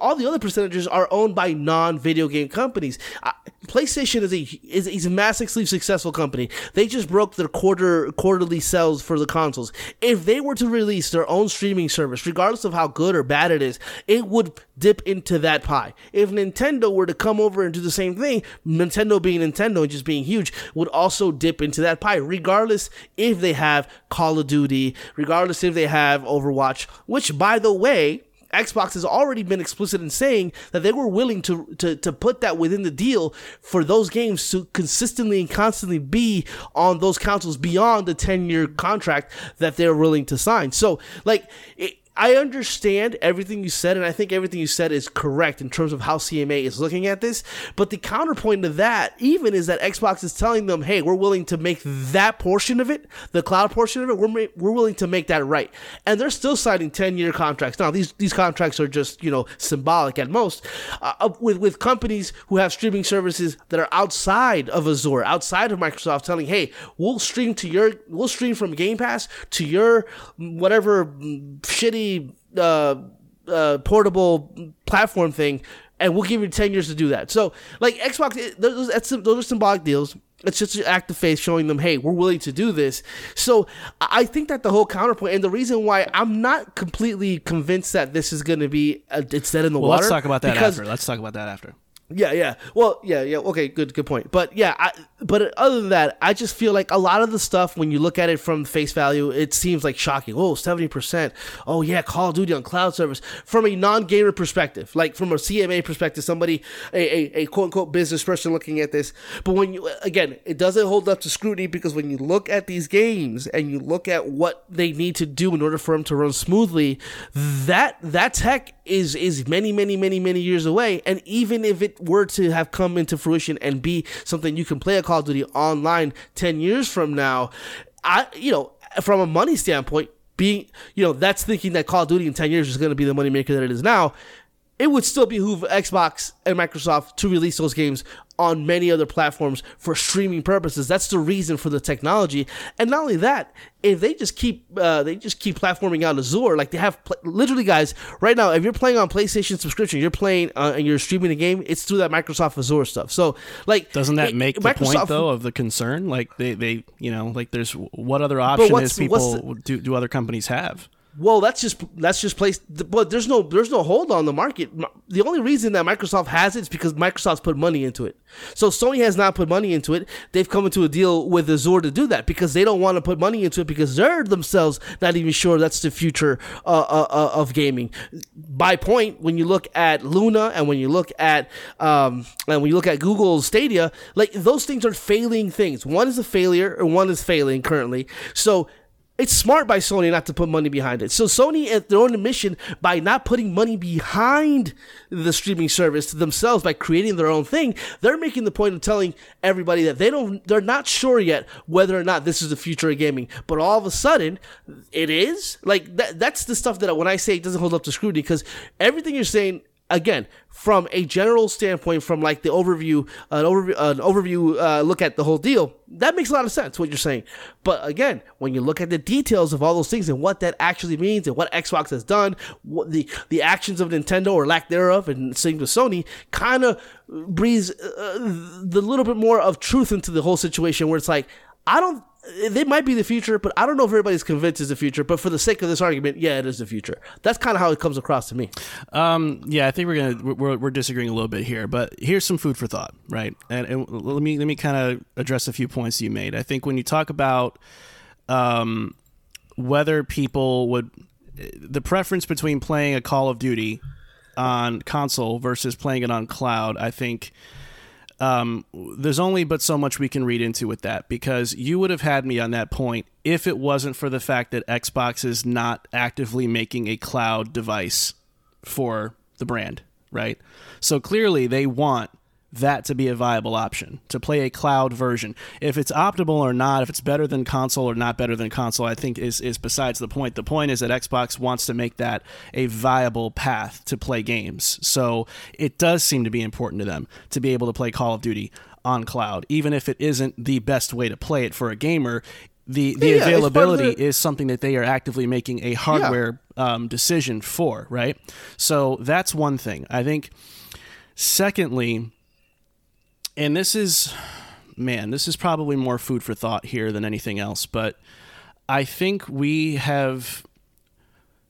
S4: all the other percentages are owned by non-video game companies. Uh, PlayStation is a is, is a massively successful company. They just broke their quarter quarterly sales for the consoles. If they were to release their own streaming service, regardless of how good or bad it is, it would dip into that pie. If Nintendo were to come over and do the same thing, Nintendo being Nintendo and just being huge, would also dip into that pie, regardless if they have Call of Duty, regardless if they have Overwatch, which by the way, Xbox has already been explicit in saying that they were willing to, to, to put that within the deal for those games to consistently and constantly be on those consoles beyond the 10 year contract that they're willing to sign. So, like, it, I understand everything you said, and I think everything you said is correct in terms of how CMA is looking at this. But the counterpoint to that, even, is that Xbox is telling them, "Hey, we're willing to make that portion of it, the cloud portion of it, we're ma- we're willing to make that right." And they're still signing ten year contracts. Now, these these contracts are just you know symbolic at most, uh, with with companies who have streaming services that are outside of Azure, outside of Microsoft, telling, "Hey, we'll stream to your, we'll stream from Game Pass to your whatever shitty." Uh, uh, portable platform thing, and we'll give you ten years to do that. So, like Xbox, it, those, that's, those are symbolic deals. It's just an act of faith showing them, hey, we're willing to do this. So I think that the whole counterpoint and the reason why I'm not completely convinced that this is going to be a, it's dead in the
S3: Well,
S4: water.
S3: let's talk about that after. Let's talk about that after.
S4: Yeah, yeah. Well, yeah, yeah. Okay, good, good point. But yeah, I, but other than that, I just feel like a lot of the stuff when you look at it from face value, it seems like shocking. Oh, 70 percent. Oh yeah, Call of Duty on cloud service. From a non-gamer perspective, like from a CMA perspective, somebody a, a, a quote unquote business person looking at this. But when you again, it doesn't hold up to scrutiny because when you look at these games and you look at what they need to do in order for them to run smoothly, that that tech is is many many many many years away and even if it were to have come into fruition and be something you can play a call of duty online 10 years from now i you know from a money standpoint being you know that's thinking that call of duty in 10 years is going to be the money maker that it is now it would still behoove Xbox and Microsoft to release those games on many other platforms for streaming purposes. That's the reason for the technology. And not only that, if they just keep uh, they just keep platforming out Azure, like they have pl- literally guys right now. If you're playing on PlayStation subscription, you're playing uh, and you're streaming a game, it's through that Microsoft Azure stuff. So like,
S3: Doesn't that
S4: it-
S3: make the
S4: Microsoft-
S3: point though of the concern? Like they, they, you know, like there's what other option is people
S4: what's
S3: do do other companies have?
S4: Well, that's just that's just placed, but there's no there's no hold on the market. The only reason that Microsoft has it is because Microsoft's put money into it. So Sony has not put money into it. They've come into a deal with Azure to do that because they don't want to put money into it because they're themselves not even sure that's the future uh, uh, uh, of gaming. By point, when you look at Luna and when you look at um, and when you look at Google Stadia, like those things are failing things. One is a failure, and one is failing currently. So it's smart by Sony not to put money behind it. So Sony, at their own admission, by not putting money behind the streaming service themselves by creating their own thing, they're making the point of telling everybody that they don't, they're not sure yet whether or not this is the future of gaming. But all of a sudden, it is. Like that, that's the stuff that when I say it doesn't hold up to scrutiny, because everything you're saying again from a general standpoint from like the overview an overview an overview uh, look at the whole deal that makes a lot of sense what you're saying. But again when you look at the details of all those things and what that actually means and what xbox has done what the the actions of nintendo or lack thereof and same with sony kind of breathes uh, the little bit more of truth into the whole situation where it's like i don't they might be the future, but I don't know if everybody's convinced it's the future. But for the sake of this argument, yeah, it is the future. That's kind of how it comes across to me.
S3: Um, yeah, I think we're gonna we're, we're disagreeing a little bit here, but here's some food for thought, right? And, and let me let me kind of address a few points you made. I think when you talk about um, whether people would the preference between playing a Call of Duty on console versus playing it on cloud, I think um, there's only but so much we can read into with that because you would have had me on that point if it wasn't for the fact that Xbox is not actively making a cloud device for the brand, right? So clearly they want that to be a viable option to play a cloud version. If it's optimal or not, if it's better than console or not better than console, I think is is besides the point. The point is that Xbox wants to make that a viable path to play games. So it does seem to be important to them to be able to play Call of Duty on cloud, even if it isn't the best way to play it for a gamer. The, the
S4: Yeah, it's part of
S3: availability
S4: the-
S3: is something that they are actively making a hardware um, decision for, right? So that's one thing. I think, secondly, and this is, man, this is probably more food for thought here than anything else, but I think we have.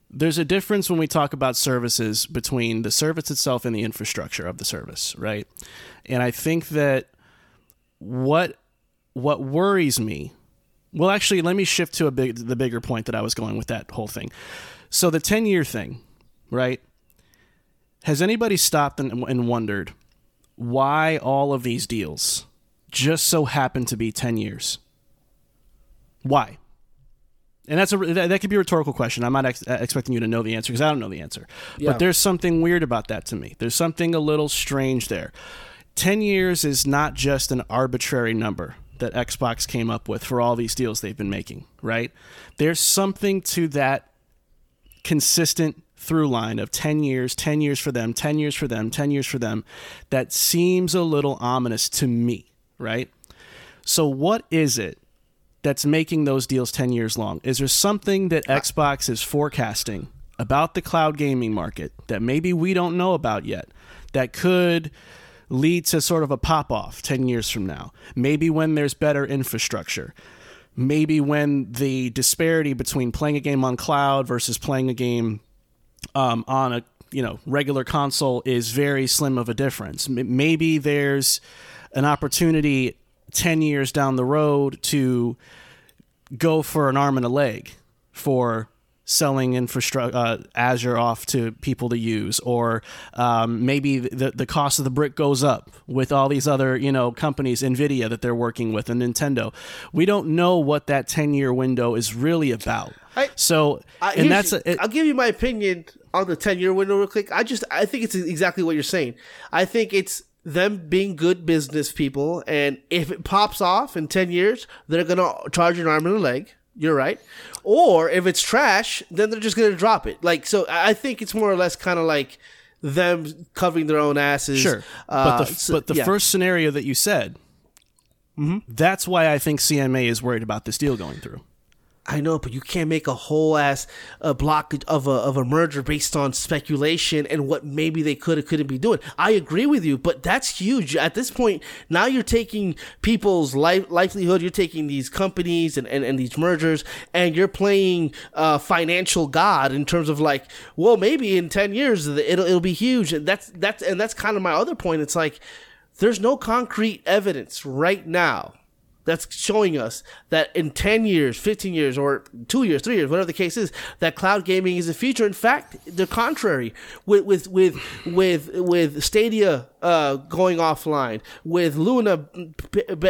S3: There's a difference when we talk about services between the service itself and the infrastructure of the service, right? And I think that what what worries me well, actually, let me shift to a big the bigger point that I was going with that whole thing. So the ten year thing, right? Has anybody stopped and, and wondered why all of these deals just so happen to be ten years? Why? And that's a that, that could be a rhetorical question. I'm not ex- uh, expecting you to know the answer because I don't know the answer.
S4: Yeah.
S3: But there's something weird about that to me. There's something a little strange there. 10 years is not just an arbitrary number that Xbox came up with for all these deals they've been making, right? There's something to that consistent through line of 10 years, 10 years for them, 10 years for them, 10 years for them that seems a little ominous to me, right? So, what is it that's making those deals 10 years long? Is there something that Xbox is forecasting about the cloud gaming market that maybe we don't know about yet that could lead to sort of a pop off 10 years from now? Maybe when there's better infrastructure. Maybe when the disparity between playing a game on cloud versus playing a game um, on a you know regular console is very slim of a difference. Maybe there's an opportunity 10 years down the road to go for an arm and a leg for selling infrastructure uh, Azure off to people to use, or um, maybe the the cost of the brick goes up with all these other you know companies, Nvidia that they're working with, and Nintendo. We don't know what that ten year window is really about.
S4: I-
S3: so,
S4: I,
S3: and that's a, it,
S4: I'll give you my opinion on the ten year window real quick. I just I think it's exactly what you're saying. I think it's them being good business people, and if it pops off in ten years, they're gonna charge an arm and a leg. You're right. Or if it's trash, then they're just gonna drop it. Like so, I think it's more or less kind of like them covering their own asses.
S3: Sure,
S4: Uh,
S3: but the
S4: so-
S3: but the
S4: yeah.
S3: first scenario that you said, that's why I think CMA is worried about this deal going through.
S4: I know, but you can't make a whole ass uh, block of a of a merger based on speculation and what maybe they could or couldn't be doing. I agree with you, but that's huge. At this point, now you're taking people's life livelihood. You're taking these companies and, and, and these mergers, and you're playing uh, financial god in terms of like, well, maybe in ten years it'll it'll be huge. And that's that's and that's kind of my other point. It's like there's no concrete evidence right now that's showing us that in 10 years, 15 years, or two years, three years, whatever the case is, that cloud gaming is the future. In fact, the contrary, with with with with, with Stadia uh, going offline, with Luna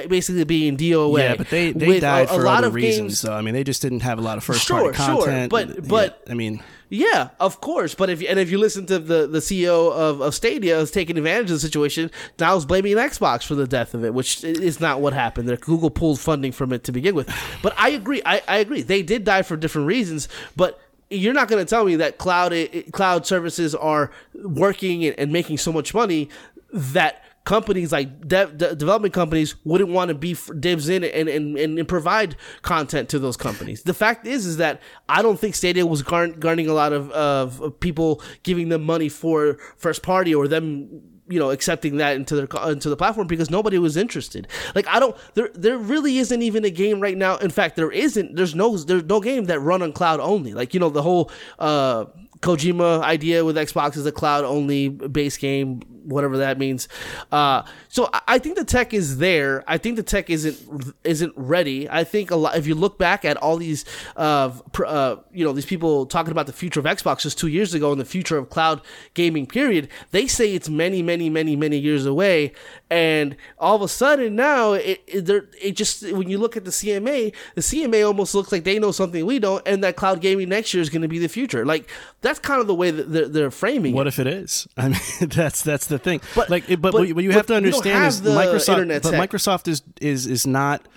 S4: basically being DOA.
S3: Yeah, but they, they died
S4: a, a
S3: for
S4: lot
S3: other
S4: of
S3: reasons.
S4: games-
S3: So I mean, they just didn't have a lot of first
S4: Sure,
S3: party
S4: sure,
S3: content.
S4: but-
S3: Yeah,
S4: but-
S3: I mean,
S4: Yeah, of course. But if and if you listen to the the CEO of, of Stadia is taking advantage of the situation, now is blaming Xbox for the death of it, which is not what happened. Google pulled funding from it to begin with. But I agree. I, I agree. They did die for different reasons, but. You're not going to tell me that cloud eh, eh, cloud services are working and, and making so much money that companies like dev, de- development companies wouldn't want to be dibs in and, and, and provide content to those companies. The fact is, is that I don't think Stadia was garn- garnering a lot of, of people giving them money for first party or them you know accepting that into their into the platform because nobody was interested. Like i don't there there really isn't even a game right now. In fact there isn't. There's no there's no game that run on cloud only. Like you know the whole uh Kojima idea with Xbox is a cloud only base game, whatever that means. Uh, so I- think the tech is there. I think the tech isn't isn't ready. I think a lot. If you look back at all these, uh, pr- uh, you know, these people talking about the future of Xbox just two years ago and the future of cloud gaming, period. They say it's many, many, many, many years away, and all of a sudden now it it, it just when you look at the CMA, the CMA almost looks like they know something we don't, and that cloud gaming next year is going to be the future. Like that's kind of the way that they're, they're framing it.
S3: what
S4: it.
S3: if it is? I mean, [LAUGHS] that's that's the thing.
S4: But-
S3: like, it- but,
S4: but-
S3: what you
S4: but
S3: have to understand
S4: have
S3: is
S4: the
S3: Microsoft.
S4: internet
S3: But
S4: tech.
S3: Microsoft is is is not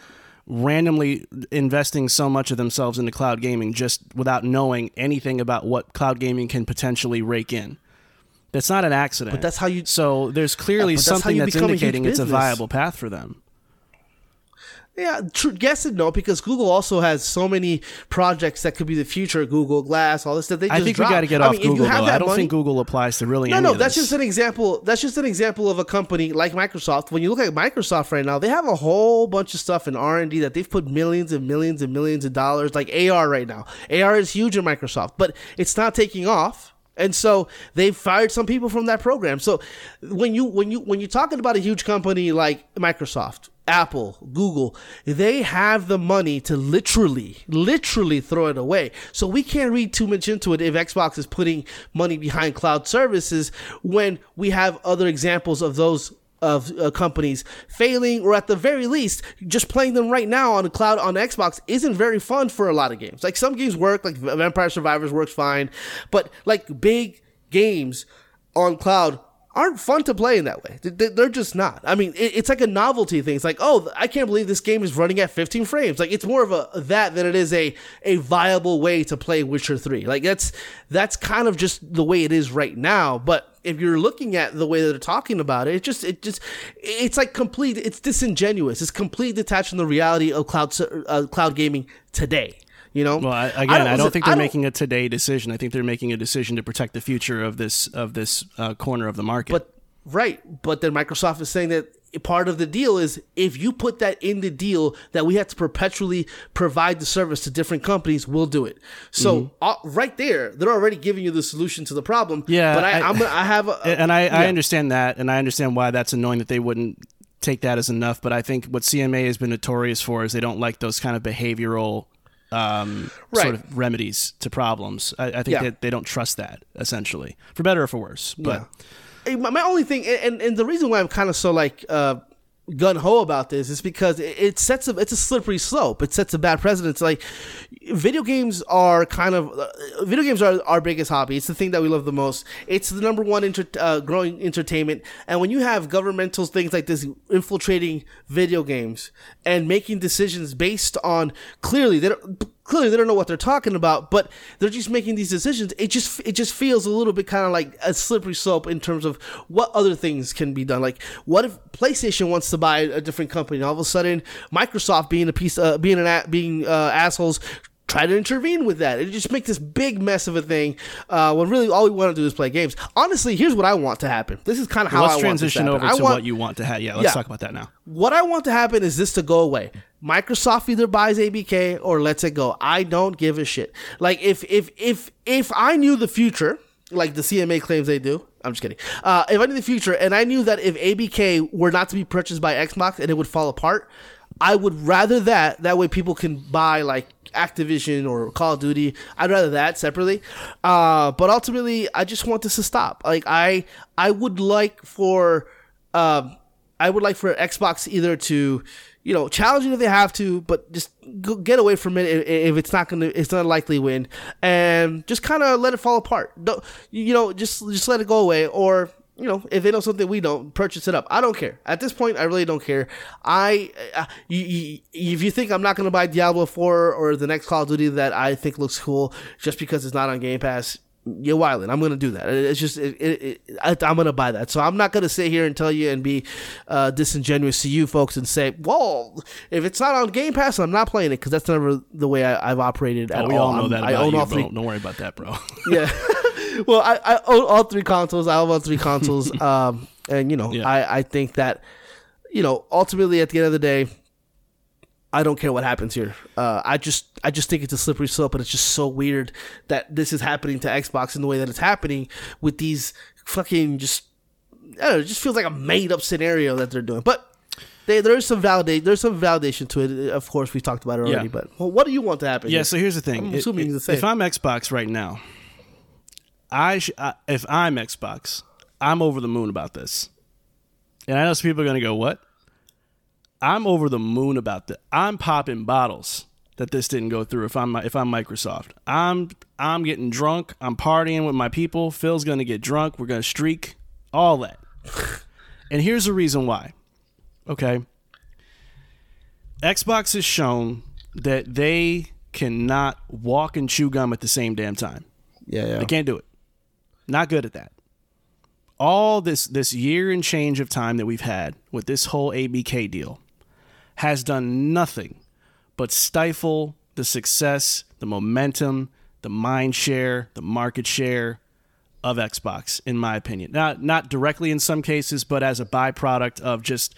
S3: randomly investing so much of themselves into cloud gaming just without knowing anything about what cloud gaming can potentially rake in. That's not an accident.
S4: But that's how you-
S3: So there's clearly
S4: Yeah, but that's
S3: something that's
S4: a
S3: indicating it's a viable path for them.
S4: Yeah, true. Yes and no, because Google also has so many projects that could be the future. Google Glass, all this stuff. They just
S3: I think
S4: drop.
S3: we got to get
S4: I
S3: off
S4: mean,
S3: Google.
S4: have
S3: Though.
S4: that
S3: I don't
S4: money-
S3: think Google applies to really
S4: No, no, that's just an example. That's just an example of a company like Microsoft. When you look at Microsoft right now, they have a whole bunch of stuff in R and D that they've put millions and millions and millions of dollars, like AR right now. AR is huge in Microsoft, but it's not taking off. And so they've fired some people from that program. So when you when you when you're talking about a huge company like Microsoft, Apple, Google, they have the money to literally, literally throw it away. So we can't read too much into it if Xbox is putting money behind cloud services when we have other examples of those of uh, companies failing, or at the very least, just playing them right now on a cloud on Xbox isn't very fun for a lot of games. Like some games work, like Vampire Survivors works fine, but like big games on cloud aren't fun to play in that way. They- They're just not. I mean, it's like a novelty thing. It's like, oh, I can't believe this game is running at 15 frames. Like it's more of a that than it is a a viable way to play Witcher 3. Like that's that's kind of just the way it is right now. But if you're looking at the way that they're talking about it, it just it just it's like complete. It's disingenuous. It's completely detached from the reality of cloud uh, cloud gaming today. You know.
S3: Well, I, again, I don't,
S4: listen,
S3: think they're
S4: don't-
S3: making a today decision. I think they're making a decision to protect the future of this of this uh, corner of the market.
S4: But right, but then Microsoft is saying that part of the deal is if you put that in the deal that we have to perpetually provide the service to different companies, we'll do it. So uh, right there, they're already giving you the solution to the problem.
S3: Mm-hmm. Yeah,
S4: but I,
S3: I-
S4: I, gonna, I have a, [LAUGHS]
S3: and I, I understand that, and I understand why that's annoying that they wouldn't take that as enough. But I think what CMA has been notorious for is they don't like those kind of behavioral um, sort of remedies to problems. I, I think
S4: Yeah.
S3: that they don't trust that essentially, for better or for worse. But
S4: my, my only thing, and, and the reason why I'm kind of so like uh, gun ho about this is because it, sets a it's a slippery slope. It sets a bad precedent. It's like video games are kind of uh, video games are our biggest hobby. It's the thing that we love the most. It's the number one inter, uh, growing entertainment. And when you have governmental things like this infiltrating video games and making decisions based on clearly they don't clearly they don't know what they're talking about, but they're just making these decisions. It just it just feels a little bit kind of like a slippery slope in terms of what other things can be done. Like, what if PlayStation wants to buy a different company, all of a sudden Microsoft, being a piece, uh, being an being uh, assholes. Try to intervene with that. It just make this big mess of a thing. Uh, when really all we want to do is play games. Honestly, here's what I want to happen. This is kind of how
S3: let's
S4: I want
S3: transition
S4: happen.
S3: over to
S4: want,
S3: what you want to have. Yeah, let's
S4: Yeah.
S3: talk about that now.
S4: what I want to happen is this to go away. Microsoft either buys ABK or lets it go. I don't give a shit. Like if if if if I knew the future, like the CMA claims they do. I'm just kidding. Uh, if I knew the future and I knew that if ABK were not to be purchased by Xbox and it would fall apart, I would rather that. That way people can buy like Activision or Call of Duty. I'd rather that separately. Uh, but ultimately, I just want this to stop. Like I I would like for um, I would like for Xbox either to, you know, challenge it if they have to, but just get away from it if, it's not gonna, it's not likely win, and just kind of let it fall apart. Don't, you know, just just let it go away, or you know, if they know something we don't, purchase it up. I don't care. At this point, I really don't care. I, uh, you, you, if you think I'm not gonna buy Diablo 4 or the next Call of Duty that I think looks cool just because it's not on Game Pass, you're wilding. I'm gonna do that. It's just it, it, it, I, I'm gonna buy that. So I'm not gonna sit here and tell you and be uh, disingenuous to you folks and say, "Well, if it's not on Game Pass, I'm not playing it," because that's never the way I, I've operated at
S3: Oh, we
S4: all.
S3: all know
S4: I'm-
S3: that
S4: I own
S3: you.
S4: all three.
S3: Don't worry about that, bro.
S4: Yeah. [LAUGHS] well, I, I own all three consoles. I own all three consoles. [LAUGHS] um, and you know,
S3: Yeah.
S4: I I think that you know ultimately at the end of the day. I don't care what happens here. Uh, I just I just think it's a slippery slope, and it's just so weird that this is happening to Xbox in the way that it's happening with these fucking just I don't know. It just feels like a made up scenario that they're doing, but. They, there's some validate. There's some validation to it. Of course, we talked about it already.
S3: Yeah.
S4: But well, what do you want to happen?
S3: Yeah,
S4: here?
S3: so here's the thing.
S4: I'm
S3: It-
S4: assuming
S3: it-
S4: the same.
S3: If I'm Xbox right now, I, sh- I if I'm Xbox, I'm over the moon about this. And I know some people are going to go, "What?" I'm over the moon about that. I'm popping bottles that this didn't go through. If I'm if I'm Microsoft, I'm I'm getting drunk. I'm partying with my people. Phil's going to get drunk. We're going to streak. All that. [LAUGHS] and here's the reason why. Okay. Xbox has shown that they cannot walk and chew gum at the same damn time.
S4: yeah, yeah.
S3: They can't do it. Not good at that. All this this year and change of time that we've had with this whole ABK deal has done nothing but stifle the success, the momentum, the mind share, the market share of Xbox, in my opinion. Not not directly in some cases, but as a byproduct of just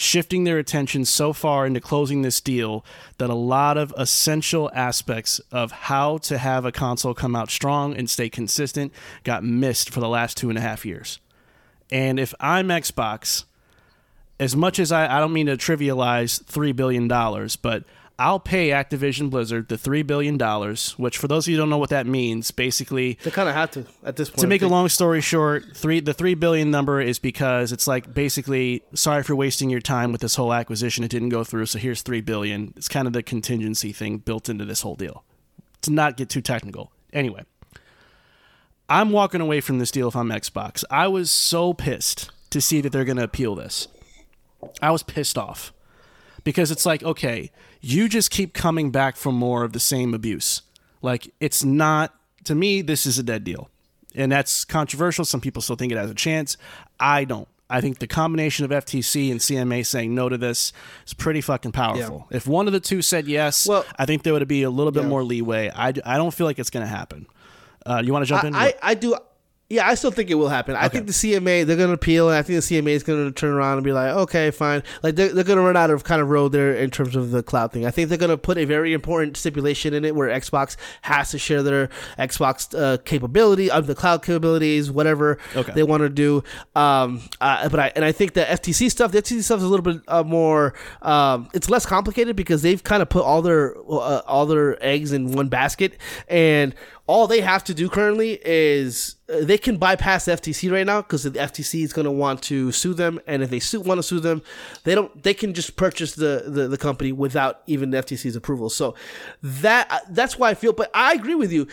S3: shifting their attention so far into closing this deal that a lot of essential aspects of how to have a console come out strong and stay consistent got missed for the last two and a half years. And if I'm Xbox, as much as I, I don't mean to trivialize $3 billion, but I'll pay Activision Blizzard the three billion dollars, which for those of you who don't know what that means, basically
S4: They kind of have to at this point.
S3: to make a long story short, three the three billion number is because it's like basically sorry for wasting your time with this whole acquisition. It didn't go through, so here's three billion. It's kind of the contingency thing built into this whole deal. To not get too technical. Anyway, I'm walking away from this deal if I'm Xbox. I was so pissed to see that they're going to appeal this. I was pissed off because it's like, okay, you just keep coming back for more of the same abuse. Like, it's not, to me, this is a dead deal. And that's controversial. Some people still think it has a chance. I don't. I think the combination of FTC and CMA saying no to this is pretty fucking powerful. If one of the two said yes,
S4: Well-
S3: I think there would be a little bit
S4: Yeah.
S3: more leeway. I, I don't feel like it's going to happen. Uh, you want to jump in?
S4: I, I, I do. Yeah, I still think it will happen. I think the CMA they're going to appeal, and I think the CMA is going to turn around and be like, okay, fine. Like they're, they're going to run out of kind of road there in terms of the cloud thing. I think they're going to put a very important stipulation in it where Xbox has to share their Xbox uh, capability of the cloud capabilities, whatever
S3: Okay.
S4: they want to do. Um, uh, but I and I think the FTC stuff, the FTC stuff is a little bit uh, more. Um, it's less complicated because they've kind of put all their uh, all their eggs in one basket, and all they have to do currently is uh, they can bypass the FTC right now because the FTC is going to want to sue them, and if they sue, want to sue them, they don't. They can just purchase the, the, the company without even the FTC's approval. So that that's why I feel. But I agree with you.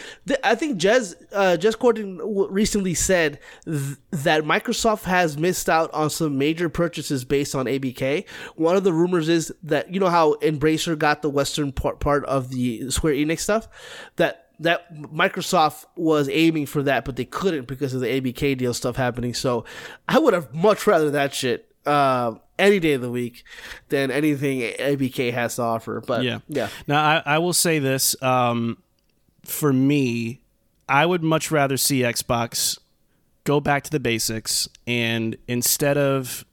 S4: I think Jez uh, Jez Corden recently said th- that Microsoft has missed out on some major purchases based on ABK. One of the rumors is that you know how Embracer got the western part part of the Square Enix stuff that that Microsoft was aiming for that, but they couldn't because of the ABK deal stuff happening. So I would have much rather that shit uh, any day of the week than anything ABK has to offer. But
S3: Yeah.
S4: yeah.
S3: Now, I, I will say this. Um, for me, I would much rather see Xbox go back to the basics and instead of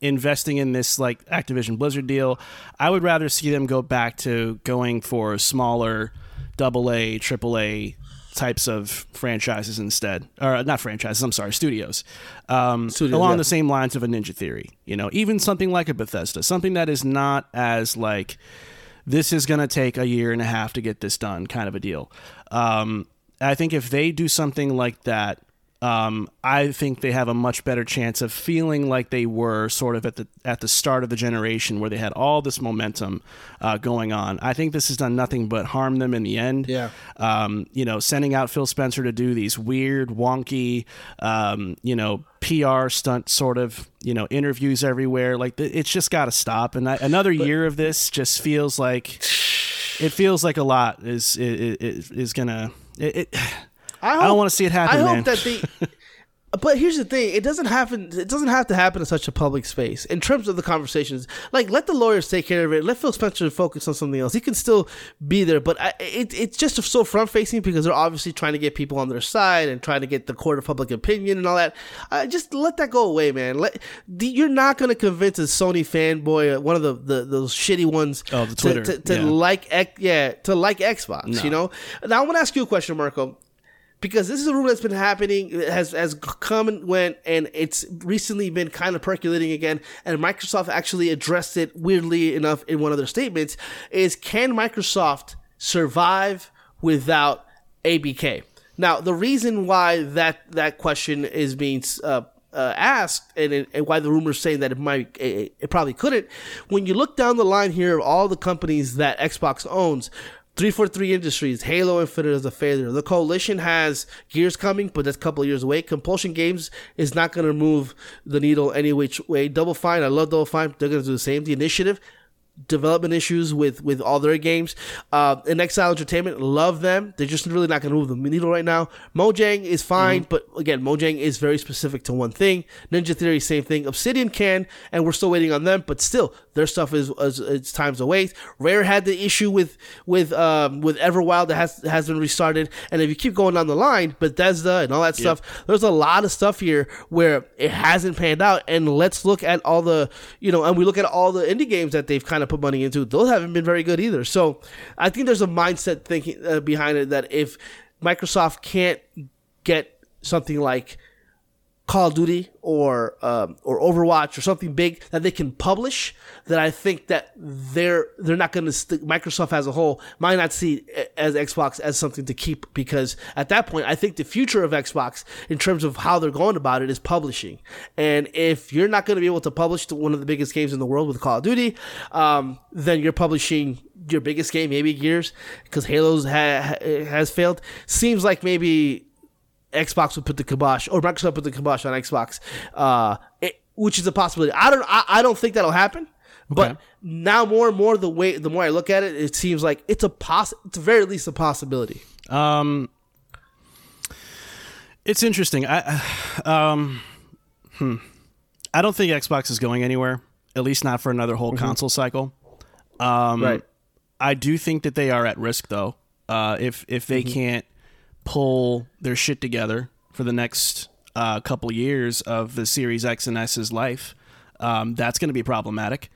S3: investing in this like Activision Blizzard deal, I would rather see them go back to going for smaller double A, triple A types of franchises instead. Or not franchises, I'm sorry, studios. Um,
S4: Studios,
S3: along
S4: yeah.
S3: the same lines of a Ninja Theory. You know, even something like a Bethesda, something that is not as like this is going to take a year and a half to get this done kind of a deal. Um, I think if they do something like that, um, I think they have a much better chance of feeling like they were sort of at the at the start of the generation where they had all this momentum uh, going on. I think this has done nothing but harm them in the end.
S4: Yeah.
S3: Um, you know, sending out Phil Spencer to do these weird, wonky, um, you know, PR stunt sort of, you know, interviews everywhere. Like it's just got to stop. And I, another year of this just feels like it feels like a lot is is, is, is gonna. It, it, I,
S4: hope-
S3: don't want to see it happen,
S4: I
S3: man.
S4: hope that they. [LAUGHS] But here's the thing: it doesn't happen. It doesn't have to happen in such a public space. In terms of the conversations, like let the lawyers take care of it. Let Phil Spencer focus on something else. He can still be there, but I, it, it's just so front facing because they're obviously trying to get people on their side and trying to get the court of public opinion and all that. Uh, just let that go away, man. Let the, you're not going to convince a Sony fanboy, uh, one of the, the those shitty ones,
S3: Oh, the
S4: to-
S3: Twitter,
S4: to, to
S3: yeah.
S4: like yeah to like Xbox.
S3: No.
S4: You know. Now I want to ask you a question, Marco because this is a rumor that's been happening has has come and went and it's recently been kind of percolating again and microsoft actually addressed it weirdly enough in one of their statements is can microsoft survive without abk now the reason why that that question is being uh, uh, asked and, and why the rumors saying that it might it, it probably couldn't when you look down the line here of all the companies that xbox owns 343 Industries, Halo Infinite is a failure. The Coalition has Gears coming, but that's a couple years away. Compulsion Games is not going to move the needle any which way. Double Fine, I love Double Fine. They're going to do the same. The Initiative, development issues with with all their games. Uh, and inXile Entertainment, love them. They're just really not going to move the needle right now. Mojang is fine, but again, Mojang is very specific to one thing. Ninja Theory, same thing. Obsidian can, and we're still waiting on them, but still, their stuff is, is it's times away. Rare had the issue with with um, with Everwild that has has been restarted, and if you keep going down the line, Bethesda and all that stuff, there's a lot of stuff here where it hasn't panned out. And let's look at all the you know, and we look at all the indie games that they've kind of put money into; those haven't been very good either. So I think there's a mindset thinking uh, behind it that if Microsoft can't get something like Call of Duty or um, or Overwatch or something big that they can publish, that I think that they're they're not going to stick. Microsoft as a whole might not see as Xbox as something to keep because at that point, I think the future of Xbox in terms of how they're going about it is publishing. And if you're not going to be able to publish one of the biggest games in the world with Call of Duty, um, then you're publishing your biggest game, maybe Gears, because Halo's ha- has failed. Seems like maybe Xbox would put the kibosh, or Microsoft will put the kibosh on Xbox, uh, it, which is a possibility. I don't, I, I don't think that'll happen. But
S3: Okay.
S4: now more and more the way the more I look at it, it seems like it's a poss it's very least a possibility.
S3: Um, it's interesting. I, [SIGHS] um, hmm. I don't think Xbox is going anywhere. At least not for another whole console cycle. Um,
S4: right.
S3: I do think that they are at risk though. Uh, if if they can't pull their shit together for the next uh, couple years of the Series X and S's life, um, that's going to be problematic.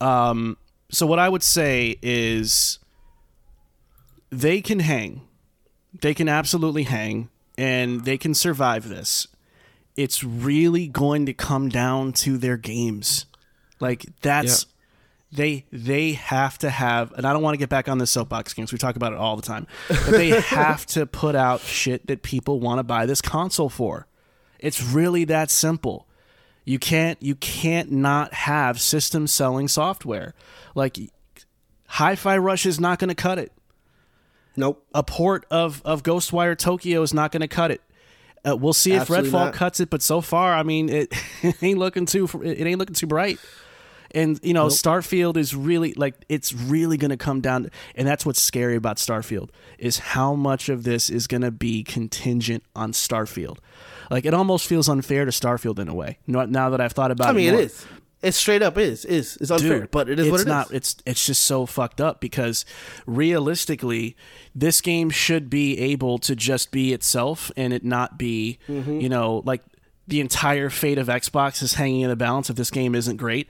S3: Um, so what I would say is they can hang. They can absolutely hang and they can survive this. It's really going to come down to their games. Like that's they they have to have and I don't want to get back on the soapbox games. We talk about it all the time. [LAUGHS] But they have to put out shit that people want to buy this console for. It's really that simple. You can't you can't not have system selling software. Like Hi-Fi Rush is not going to cut it.
S4: Nope.
S3: A port of of Ghostwire Tokyo is not going to cut it. Uh, we'll see if
S4: Absolutely
S3: Redfall
S4: not.
S3: cuts it, but so far, I mean, it, [LAUGHS] it ain't looking too it ain't looking too bright. And you know, Starfield is really like it's really going to come down, and that's what's scary about Starfield is how much of this is going to be contingent on Starfield. Like it almost feels unfair to Starfield in a way. Now now that I've thought about it.
S4: I
S3: it,
S4: mean,
S3: more.
S4: it is. It straight up is is it's unfair,
S3: Dude,
S4: but it is
S3: it's
S4: what it is.
S3: not, It's it's just so fucked up because realistically, this game should be able to just be itself and it not be,
S4: Mm-hmm.
S3: you know, like the entire fate of Xbox is hanging in the balance if this game isn't great.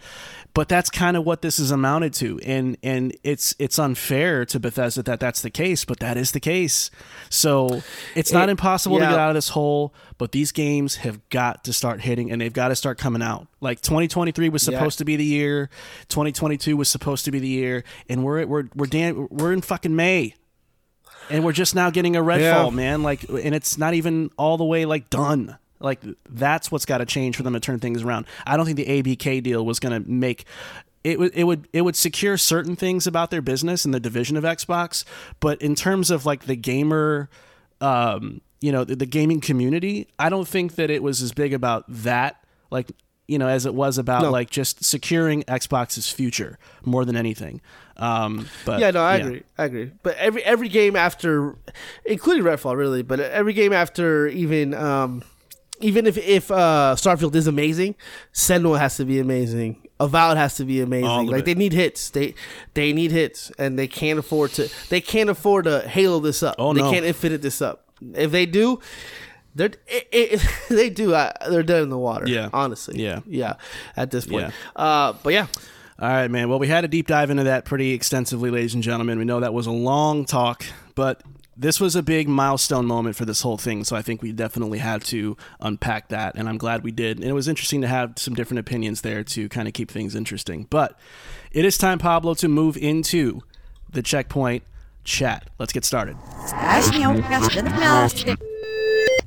S3: But that's kind of what this is amounted to, and and it's it's unfair to Bethesda that that's the case, but that is the case. So it's not
S4: It-
S3: impossible to get out of this hole, but these games have got to start hitting, and they've got to start coming out. Like 2023 was
S4: Yeah.
S3: supposed to be the year, 2022 was supposed to be the year, and we're we're we're damn, we're in fucking May, and we're just now getting a Redfall,
S4: Yeah.
S3: man. Like, and it's not even all the way like done. Like that's what's got to change for them to turn things around. I don't think the ABK deal was going to make it would it would it would secure certain things about their business and the division of Xbox, but in terms of like the gamer um you know the, the gaming community, I don't think that it was as big about that like you know as it was about
S4: No.
S3: like just securing Xbox's future more than anything. Um but
S4: yeah, no, I agree. I agree. But every every game after, including Redfall, really, but every game after, even um, even if if uh, Starfield is amazing, Sentinel has to be amazing. Avowed has to be amazing. Like
S3: it.
S4: they need hits. They they need hits, and they can't afford to. They can't afford to halo this up.
S3: Oh,
S4: they
S3: no.
S4: can't infinite this up. If they do. They're [LAUGHS] it, it, they do. Uh, they're dead in the water.
S3: Yeah.
S4: honestly.
S3: Yeah.
S4: yeah. At this point,
S3: Yeah.
S4: uh, but yeah,
S3: All right, man. Well, we had a deep dive into that pretty extensively, ladies and gentlemen. We know that was a long talk, but this was a big milestone moment for this whole thing. So I think we definitely had to unpack that, and I'm glad we did. And it was interesting to have some different opinions there to kind of keep things interesting. But it is time, Pablo, to move into the checkpoint chat. Let's get started.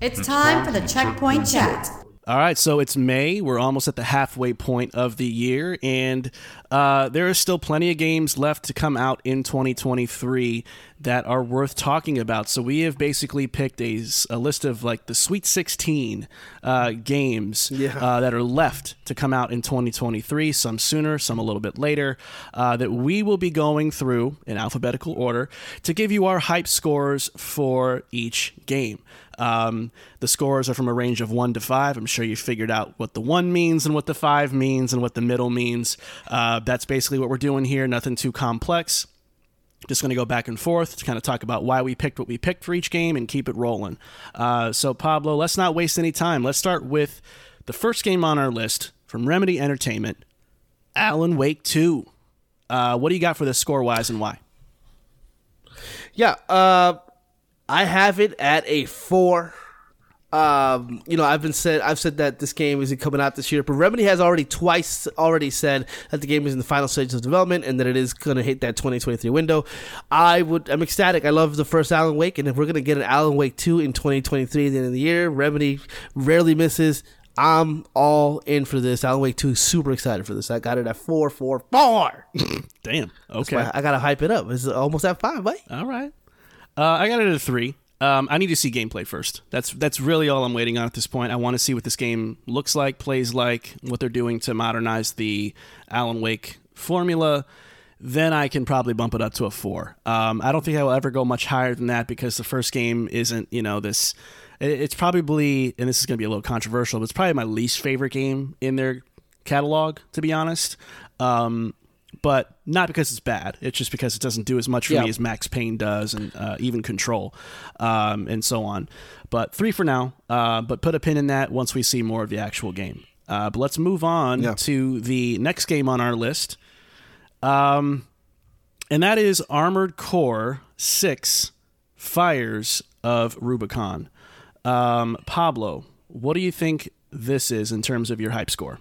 S1: It's time for the checkpoint chat.
S3: All right, so it's May. We're almost at the halfway point of the year, and uh, there are still plenty of games left to come out in 2023 that are worth talking about. So we have basically picked a list of like the Sweet 16 uh, games
S4: Yeah.
S3: uh, that are left to come out in 2023, some sooner, some a little bit later, uh, that we will be going through in alphabetical order to give you our hype scores for each game. Um, the scores are from a range of one to five. I'm sure you figured out what the one means and what the five means and what the middle means. Uh, that's basically what we're doing here. Nothing too complex. Just going to go back and forth to kind of talk about why we picked what we picked for each game and keep it rolling. Uh, so, Pablo, let's not waste any time. Let's start with the first game on our list from Remedy Entertainment Alan Wake 2. Uh, what do you got for this score wise and why?
S4: Yeah, uh, I have it at a four. Um, you know, I've been said I've said that this game isn't coming out this year, but Remedy has already twice already said that the game is in the final stages of development and that it is going to hit that 2023 window. I would I'm ecstatic. I love the first Alan Wake, and if we're going to get an Alan Wake 2 in 2023 at the end of the year, Remedy rarely misses. I'm all in for this. Alan Wake 2 super excited for this. I got it at four, four, four. [LAUGHS]
S3: Damn. Okay.
S4: I, I gotta hype it up. It's almost at five, right?
S3: All right. Uh, I got it at a three. Um, I need to see gameplay first. That's that's really all I'm waiting on at this point. I want to see what this game looks like, plays like, what they're doing to modernize the Alan Wake formula. Then I can probably bump it up to a four. Um, I don't think I will ever go much higher than that because the first game isn't, you know, this. It's probably, and this is going to be a little controversial, but it's probably my least favorite game in their catalog, to be honest. Um, but not because it's bad. It's just because it doesn't do as much for
S4: Yeah.
S3: me as Max Payne does, and uh, even Control, um, and so on. But three for now. Uh, but put a pin in that once we see more of the actual game. Uh, but let's move on
S4: Yeah.
S3: to the next game on our list, um, and that is Armored Core Six: Fires of Rubicon. Um, Pablo, what do you think this is in terms of your hype score?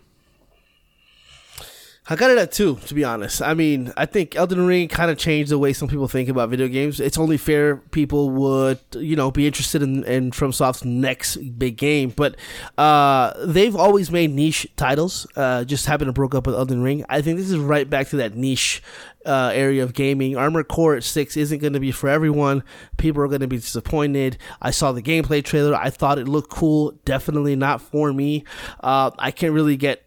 S4: I got it at two, to be honest. I mean, I think Elden Ring kind of changed the way some people think about video games. It's only fair people would, you know, be interested in, in FromSoft's next big game. But uh, they've always made niche titles. Uh, just happened to broke up with Elden Ring. I think this is right back to that niche uh, area of gaming. Armored Core 6 isn't going to be for everyone. People are going to be disappointed. I saw the gameplay trailer. I thought it looked cool. Definitely not for me. Uh, I can't really get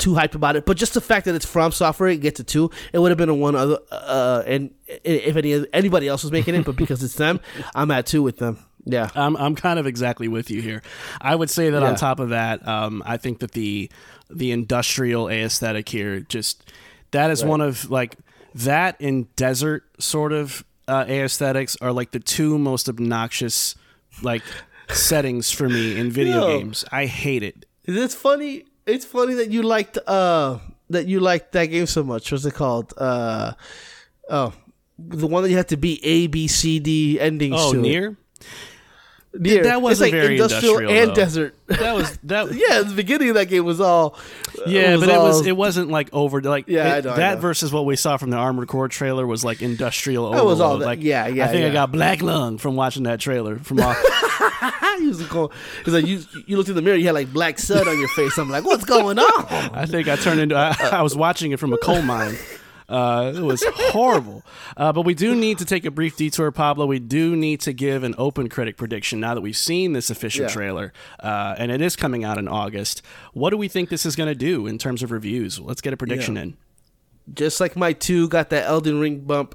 S4: too hyped about it, but just the fact that it's FromSoftware, it gets a two. It would have been a one other, uh, and if any anybody else was making it, but because it's them, [LAUGHS] I'm at two with them. Yeah,
S3: I'm I'm kind of exactly with you here. I would say that
S4: Yeah.
S3: on top of that, um, I think that the the industrial aesthetic here just that is one of like that and desert sort of uh, aesthetics are like the two most obnoxious like [LAUGHS] settings for me in video
S4: Yo.
S3: games. I hate it.
S4: it's funny. It's funny that you liked uh that you liked that game so much. What's it called? Uh oh, the one that you had to beat A B C D endings.
S3: Oh,
S4: to
S3: near
S4: NieR.
S3: That wasn't
S4: like
S3: very
S4: industrial,
S3: industrial,
S4: and
S3: though.
S4: desert.
S3: that was [LAUGHS] that.
S4: yeah, the beginning of that game was all.
S3: Yeah, but it was it wasn't like over like
S4: Yeah,
S3: it-
S4: know,
S3: that versus what we saw from the Armored Core trailer was like industrial
S4: That was all that-
S3: like
S4: yeah, yeah,
S3: I think I got black lung from watching that trailer from [LAUGHS] all, [LAUGHS]
S4: he was cool. He's like you. You looked in the mirror. You had like black soot on your face. I'm like, what's going on?
S3: I think I turned into. I, [LAUGHS] I was watching it from a coal [LAUGHS] mine. Uh, it was horrible. Uh, but we do need to take a brief detour, Pablo. We do need to give an OpenCritic prediction now that we've seen this official
S4: Yeah.
S3: trailer, uh, and it is coming out in August. What do we think this is going to do in terms of reviews? Let's get a prediction
S4: Yeah.
S3: in.
S4: just like my two got that Elden Ring bump.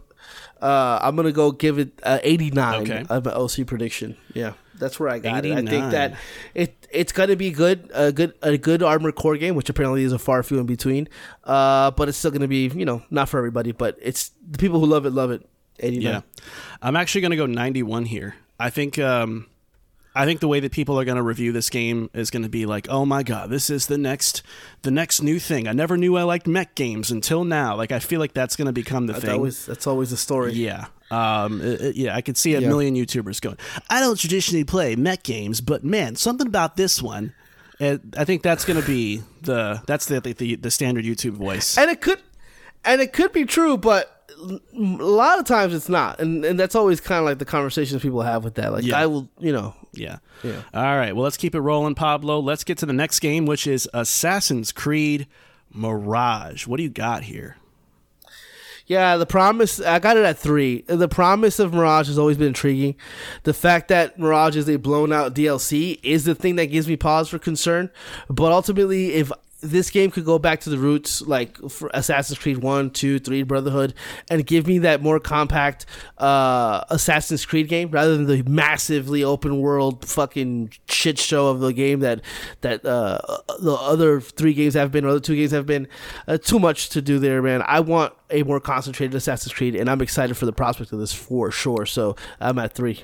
S4: Uh, I'm gonna go give it uh, 89
S3: Okay.
S4: of an OC prediction. Yeah, that's where I got it. I think that it it's gonna be good, a good a good Armored Core game, which apparently is a far few in between. Uh, but it's still gonna be you know not for everybody, but it's the people who love it love it. 89.
S3: Yeah, I'm actually going to go 91 here. I think um, I think the way that people are going to review this game is going to be like, "Oh my god, this is the next the next new thing. I never knew I liked mech games until now." Like I feel like that's going to become the
S4: That's
S3: thing.
S4: always that's always the story.
S3: yeah. Um, uh, uh, yeah, I could see a
S4: Yeah.
S3: million YouTubers going, I don't traditionally play mech games, but man, something about this one. I think that's going to be the that's the, the the standard YouTube voice.
S4: and it could and it could be true but a lot of times it's not and and that's always kind of like the conversations people have with that like
S3: Yeah.
S4: i will you know
S3: Yeah.
S4: Yeah.
S3: All right. Well, let's keep it rolling, Pablo. Let's get to the next game, which is Assassin's Creed Mirage. What do you got here?
S4: yeah the promise i got it at three the promise of mirage has always been intriguing the fact that mirage is a blown out dlc is the thing that gives me pause for concern but ultimately if this game could go back to the roots like assassin's creed 1 2 3 brotherhood and give me that more compact uh, assassin's creed game rather than the massively open world fucking shit show of the game that that uh, the other three games have been or the two games have been. Uh, too much to do there man. I want a more concentrated assassin's creed and i'm excited for the prospect of this for sure. So i'm at three.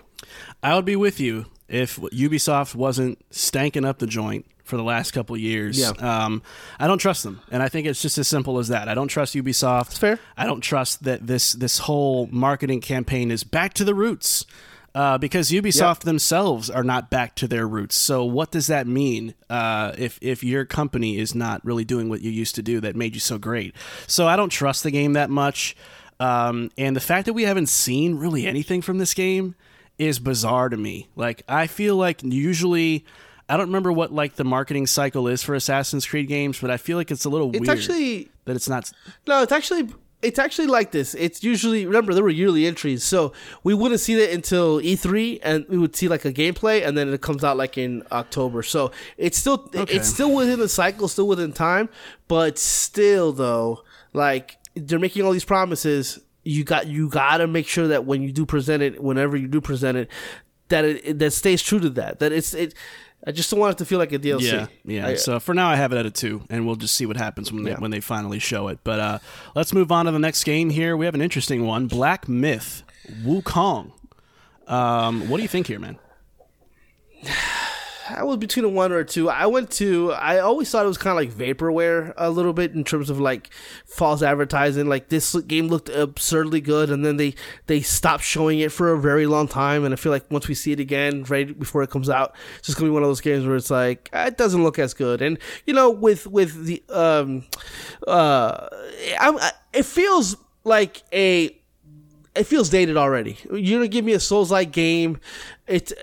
S3: I would be with you if Ubisoft wasn't stanking up the joint for the last couple years.
S4: Yeah.
S3: Um, I don't trust them, and I think it's just as simple as that. I don't trust Ubisoft.
S4: fair.
S3: I don't trust that this this whole marketing campaign is back to the roots. Uh, because Ubisoft themselves are not back to their roots. So what does that mean uh, if if your company is not really doing what you used to do that made you so great? So I don't trust the game that much, um, and the fact that we haven't seen really anything from this game is bizarre to me. Like I feel like usually. I don't remember what like the marketing cycle is for Assassin's Creed games, but I feel like it's a little
S4: It's
S3: weird
S4: actually
S3: that it's not.
S4: No, it's actually it's actually like this. It's usually remember there were yearly entries, so we wouldn't see it until E3, and we would see like a gameplay, and then it comes out like in October. So it's still
S3: Okay.
S4: it's still within the cycle, still within time, but still though, like they're making all these promises. You got you got to make sure that when you do present it, whenever you do present it, that it, it that stays true to that. That it's it. I just don't want it to feel like a DLC.
S3: Yeah, yeah.
S4: I-
S3: so for now, I have it at a two, and we'll just see what happens when they
S4: Yeah.
S3: when they finally show it. But uh, let's move on to the next game here. We have an interesting one: Black Myth, Wukong. Um, what do you think here, man? [SIGHS] [SIGHS] [SIGHS]
S4: I was between a one or a two. I went to. I always thought it was kind of like vaporware a little bit in terms of like false advertising. Like this game looked absurdly good, and then they they stopped showing it for a very long time. And I feel like once we see it again, right before it comes out, it's just gonna be one of those games where it's like "Ah, it doesn't look as good. And you know, with with the um, uh, I'm, I, it feels like a it feels dated already. You're gonna give me a Souls like game. It's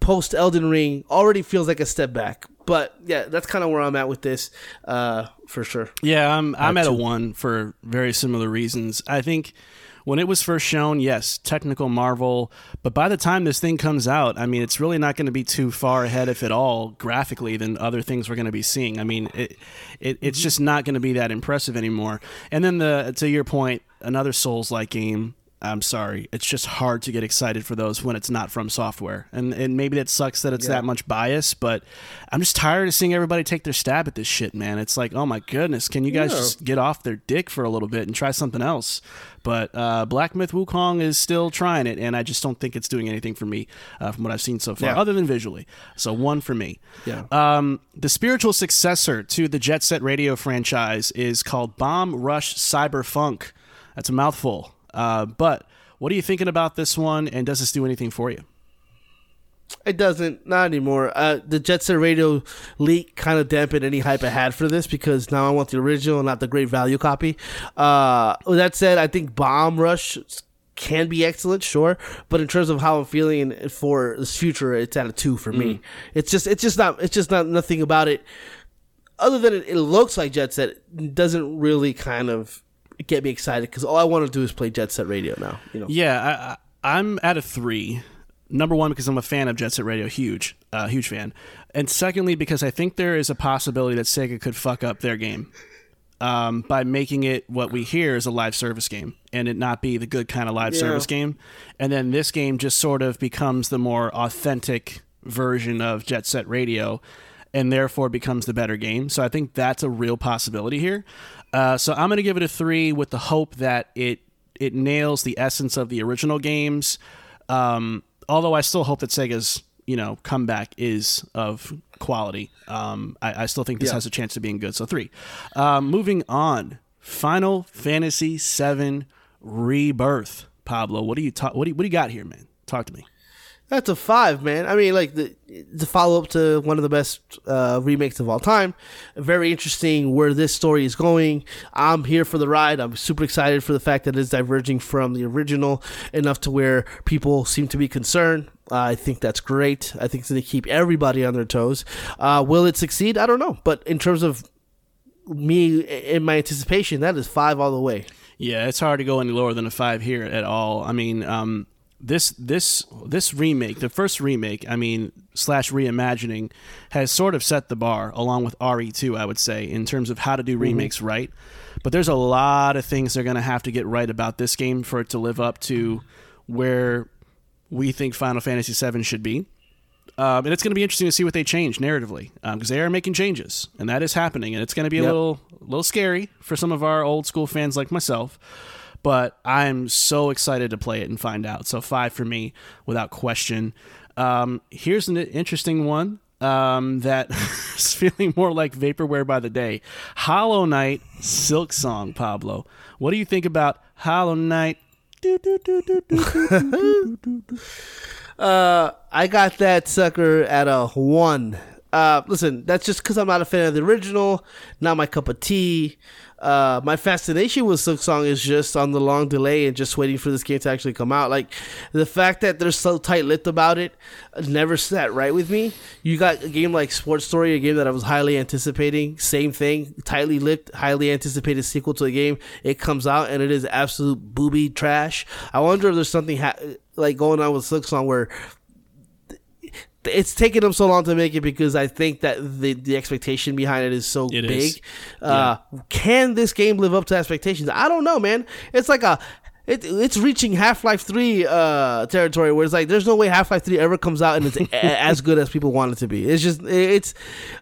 S4: post Elden Ring already feels like a step back. But yeah, that's kind of where I'm at with this, uh, for sure.
S3: Yeah, I'm I'm at a one for very similar reasons. I think when it was first shown, yes, technical marvel, but by the time this thing comes out, I mean, it's really not going to be too far ahead, if at all, graphically than other things we're going to be seeing. I mean, it, it it's just not going to be that impressive anymore. And then the to your point, another Souls-like game. I'm sorry, it's just hard to get excited for those when it's not FromSoftware, and and maybe that sucks that it's that much bias, but I'm just tired of seeing everybody take their stab at this shit, man. It's like, oh my goodness, can you guys
S4: Yeah.
S3: just get off their dick for a little bit and try something else? But uh, Black Myth Wukong is still trying it, and I just don't think it's doing anything for me uh, from what I've seen so far,
S4: Yeah.
S3: other than visually. So one for me.
S4: Yeah.
S3: Um, the spiritual successor to the Jet Set Radio franchise is called Bomb Rush Cyber Funk. That's a mouthful. Uh, but what are you thinking about this one, and does this do anything for you?
S4: It doesn't, not anymore. Uh, the Jet Set Radio leak kind of dampened any hype I had for this because now I want the original, not the great value copy. Uh, with that said, I think Bomb Rush can be excellent, sure, but in terms of how I'm feeling for this future, it's at a two for me. It's just, it's just not, it's just not nothing about it. Other than it, it looks like Jet Set, doesn't really kind of get me excited because all I want to do is play Jet Set Radio now. You know,
S3: Yeah, I, I'm at a three. Number one, because I'm a fan of Jet Set Radio, huge, uh, huge fan, and secondly, because I think there is a possibility that Sega could fuck up their game um, by making it what we hear is a live service game, and it not be the good kind of live
S4: Yeah.
S3: service game, and then this game just sort of becomes the more authentic version of Jet Set Radio, and therefore becomes the better game. So I think that's a real possibility here. Uh, so I'm going to give it a three with the hope that it it nails the essence of the original games. Um, although I still hope that Sega's you know comeback is of quality. Um, I, I still think this
S4: Yeah.
S3: has a chance of being good. So three. Um, moving on, Final Fantasy VII Rebirth. Pablo, what do you talk? What do you, what do you got here, man? Talk to me.
S4: That's a five, man. I mean, like the the follow up to one of the best uh, remakes of all time. Very interesting where this story is going. I'm here for the ride. I'm super excited for the fact that it's diverging from the original enough to where people seem to be concerned. Uh, I think that's great. I think it's going to keep everybody on their toes. Uh, will it succeed? I don't know. But in terms of me in my anticipation, that is five all the way.
S3: Yeah, it's hard to go any lower than a five here at all. I mean, um, this this this remake, the first remake, I mean slash reimagining, has sort of set the bar along with RE2, I would say, in terms of how to do remakes right. But there's a lot of things they're going to have to get right about this game for it to live up to where we think Final Fantasy VII should be. Um, and it's going to be interesting to see what they change narratively because they are making changes, and that is happening, and it's going to be a
S4: Yep.
S3: little, little scary for some of our old school fans like myself but I'm so excited to play it and find out. So five for me, without question. Um, here's an interesting one um, that [LAUGHS] is feeling more like vaporware by the day. Hollow Knight, Silksong, Pablo. What do you think about Hollow Knight?
S4: uh, I got that sucker at a one. Uh, listen, that's just because I'm not a fan of the original. Not my cup of tea. Uh, my fascination with Silksong is just on the long delay and just waiting for this game to actually come out. Like the fact that they're so tight-lipped about it never sat right with me. You got a game like Sports Story, a game that I was highly anticipating. Same thing, tightly lipped, highly anticipated sequel to the game. It comes out and it is absolute booby trash. I wonder if there's something ha- like going on with Silksong where it's taken them so long to make it because I think that the the expectation behind it is so
S3: It
S4: big.
S3: is.
S4: Uh, Can this game live up to expectations? I don't know, man. It's like a it, it's reaching Half Life Three uh, territory where it's like there's no way Half Life Three ever comes out and it's a, as good as people want it to be. It's just it's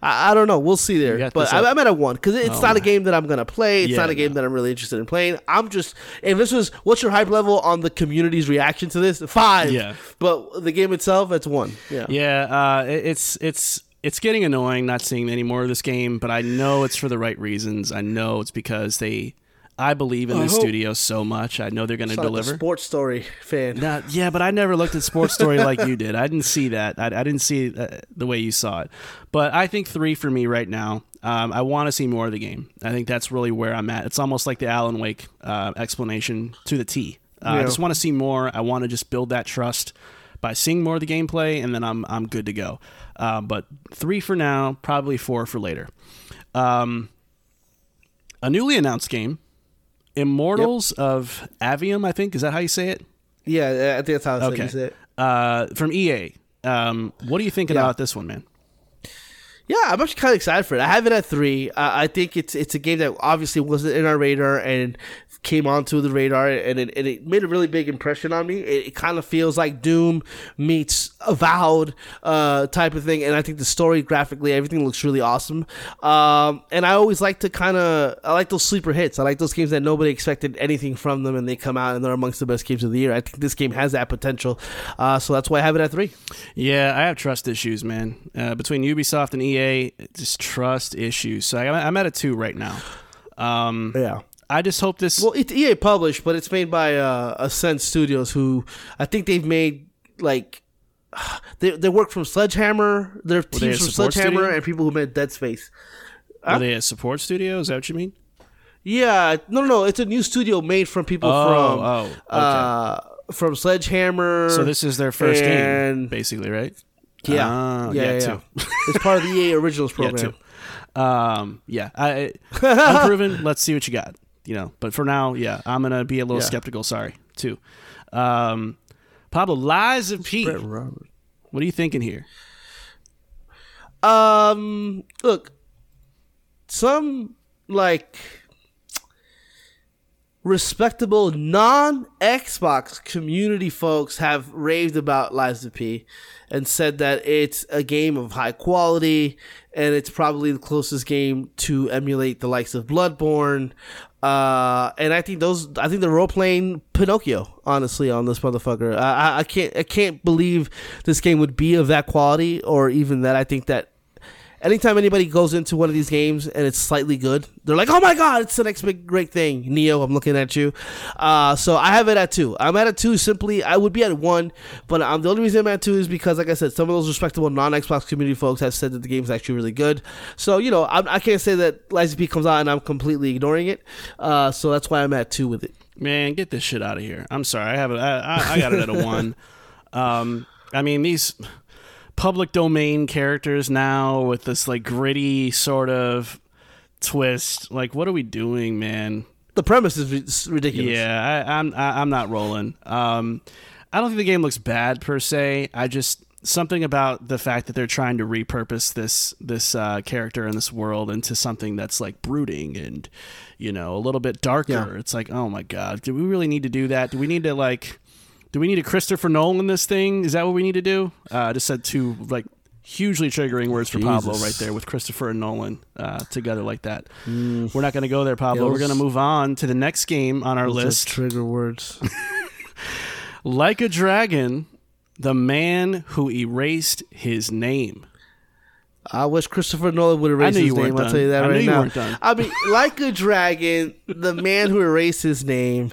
S4: I, I don't know. We'll see there. But I, I'm at a one because it's
S3: Oh,
S4: not a game that I'm gonna play. It's
S3: Yeah,
S4: not a game
S3: no.
S4: that I'm really interested in playing. I'm just if this was what's your hype level on the community's reaction to this? Five.
S3: Yeah.
S4: But the game itself, it's one. Yeah.
S3: Yeah, uh, it- it's it's it's getting annoying not seeing any more of this game, but I know it's for the right reasons. I know it's because they, I believe in
S4: I
S3: the
S4: hope-
S3: studio so much. I know they're going to
S4: It's like a
S3: deliver.
S4: sports story fan.
S3: Nah, yeah, but I never looked at Sports Story like you did. I didn't see that. I, I didn't see uh, the way you saw it. But I think three for me right now. Um, I want to see more of the game. I think that's really where I'm at. It's almost like the Alan Wake uh, explanation to the T. Uh, I just want to see more. I want to just build that trust by seeing more of the gameplay, and then I'm I'm good to go. Uh, but three for now, probably four for later. Um, a newly announced game, Immortals of Aveum. I think is that how you say it?
S4: Yeah, I think that's how
S3: Okay.
S4: you said.
S3: uh, from EA. Um, what are you thinking
S4: Yeah.
S3: about this one, man?
S4: Yeah, I'm actually kind of excited for it. I have it at three. Uh, I think it's it's a game that obviously wasn't in our radar and came onto the radar, and it, and it made a really big impression on me. It, it kind of feels like Doom meets Avowed uh, type of thing, and I think the story, graphically, everything looks really awesome. Um, and I always like to kind of I like those sleeper hits. I like those games that nobody expected anything from them, and they come out and they're amongst the best games of the year. I think this game has that potential, uh, so that's why I have it at three.
S3: Yeah, I have trust issues, man. Uh, between Ubisoft and EA, just trust issues. So I, I'm at a two right now. Um,
S4: Yeah.
S3: I just hope this.
S4: Well, it's EA published, but it's made by uh, Ascent Studios, who I think they've made like [SIGHS] they they work from Sledgehammer. They're
S3: they
S4: teams from Sledgehammer
S3: studio?
S4: and people who made Dead Space.
S3: are they a support studio? Is that what you mean?
S4: Yeah, no, no, no. It's a new studio made from people
S3: Oh,
S4: from
S3: oh, okay.
S4: uh, from Sledgehammer.
S3: So this is their first game, basically, right?
S4: Yeah,
S3: Ah,
S4: yeah,
S3: yeah,
S4: yeah,
S3: two.
S4: it's part of the EA Originals [LAUGHS]
S3: Yeah,
S4: program.
S3: two. Um, yeah, I, unproven. [LAUGHS] let's see what you got. You know, but for now, yeah, I'm gonna be a little
S4: Yeah.
S3: skeptical. Sorry, too. Um, Pablo Lies of P.
S4: Brett Roberts.
S3: What are you thinking here?
S4: Um, look, some like respectable non Xbox community folks have raved about Lies of P and said that it's a game of high quality and it's probably the closest game to emulate the likes of Bloodborne. Uh, and I think those, I think the role playing Pinocchio, honestly, on this motherfucker. I, I, can't, I can't believe this game would be of that quality or even that. I think that anytime anybody goes into one of these games and it's slightly good, they're like, "Oh my god, it's the next big great thing." Nioh, I'm looking at you. Uh, so I have it at two. I'm at a two. Simply, I would be at one, but um, the only reason I'm at two is because, like I said, some of those respectable non-Xbox community folks have said that the game's actually really good. So you know, I'm, I can't say that Lies P comes out and I'm completely ignoring it. Uh, so that's why I'm at two with it.
S3: Man, get this shit out of here. I'm sorry. I have it. I, I, I got it at a one. [LAUGHS] Um, I mean these public domain characters now with this like gritty sort of twist. Like, what are we doing, man?
S4: The premise is ridiculous.
S3: Yeah, I, I'm I, I'm not rolling. Um, I don't think the game looks bad per se. I just something about the fact that they're trying to repurpose this this uh, character in this world into something that's like brooding and you know a little bit darker.
S4: Yeah.
S3: It's like, oh my god, do we really need to do that? Do we need to like? Do we need a Christopher Nolan in this thing? Is that what we need to do? Uh, I just said two like hugely triggering words for Pablo right there with Christopher and Nolan uh, together like that. We're not going to go there, Pablo. We're going to move on to the next game on our
S4: Those
S3: list.
S4: trigger words. [LAUGHS]
S3: Like a Dragon, the man who erased his name.
S4: I wish Christopher Nolan would erase his name. I'll tell you that
S3: I
S4: right now. I mean, like a dragon, the man who erased his name.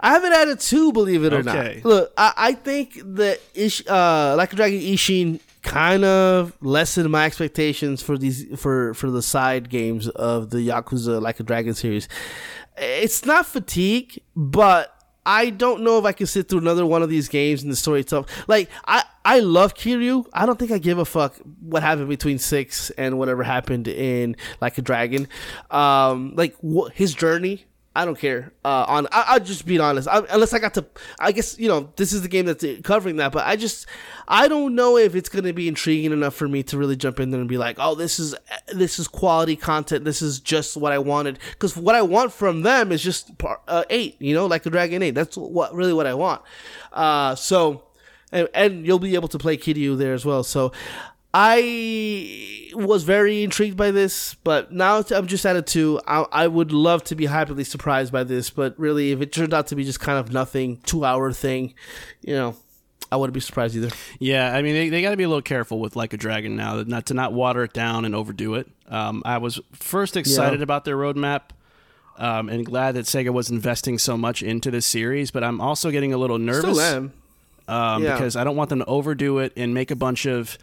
S4: I haven't added two, believe it or
S3: Okay.
S4: not. Look, I, I think that Ish, uh, Like a Dragon Ishin kind of lessened my expectations for these for for the side games of the Yakuza Like a Dragon series. It's not fatigue, but I don't know if I can sit through another one of these games and the story itself. Like I, I love Kiryu. I don't think I give a fuck what happened between six and whatever happened in Like a Dragon. Um, like wh- his journey. I don't care. Uh, on I, I'll just be honest. I, unless I got to, I guess you know this is the game that's covering that. But I just, I don't know if it's going to be intriguing enough for me to really jump in there and be like, oh, this is this is quality content. This is just what I wanted. Because what I want from them is just part, uh, eight. You know, like the Dragon Eight. That's what really what I want. Uh, so, and, and you'll be able to play Kiryu there as well. So. I was very intrigued by this, but now I'm just at a two. I, I would love to be happily surprised by this, but really, if it turned out to be just kind of nothing, two hour thing, you know, I wouldn't be surprised either.
S3: Yeah, I mean they, they got to be a little careful with Like a Dragon now, not to not water it down and overdo it. Um, I was first excited
S4: Yeah.
S3: about their roadmap, um, and glad that Sega was investing so much into this series, but I'm also getting a little nervous
S4: Still am.
S3: um,
S4: Yeah.
S3: because I don't want them to overdo it and make a bunch of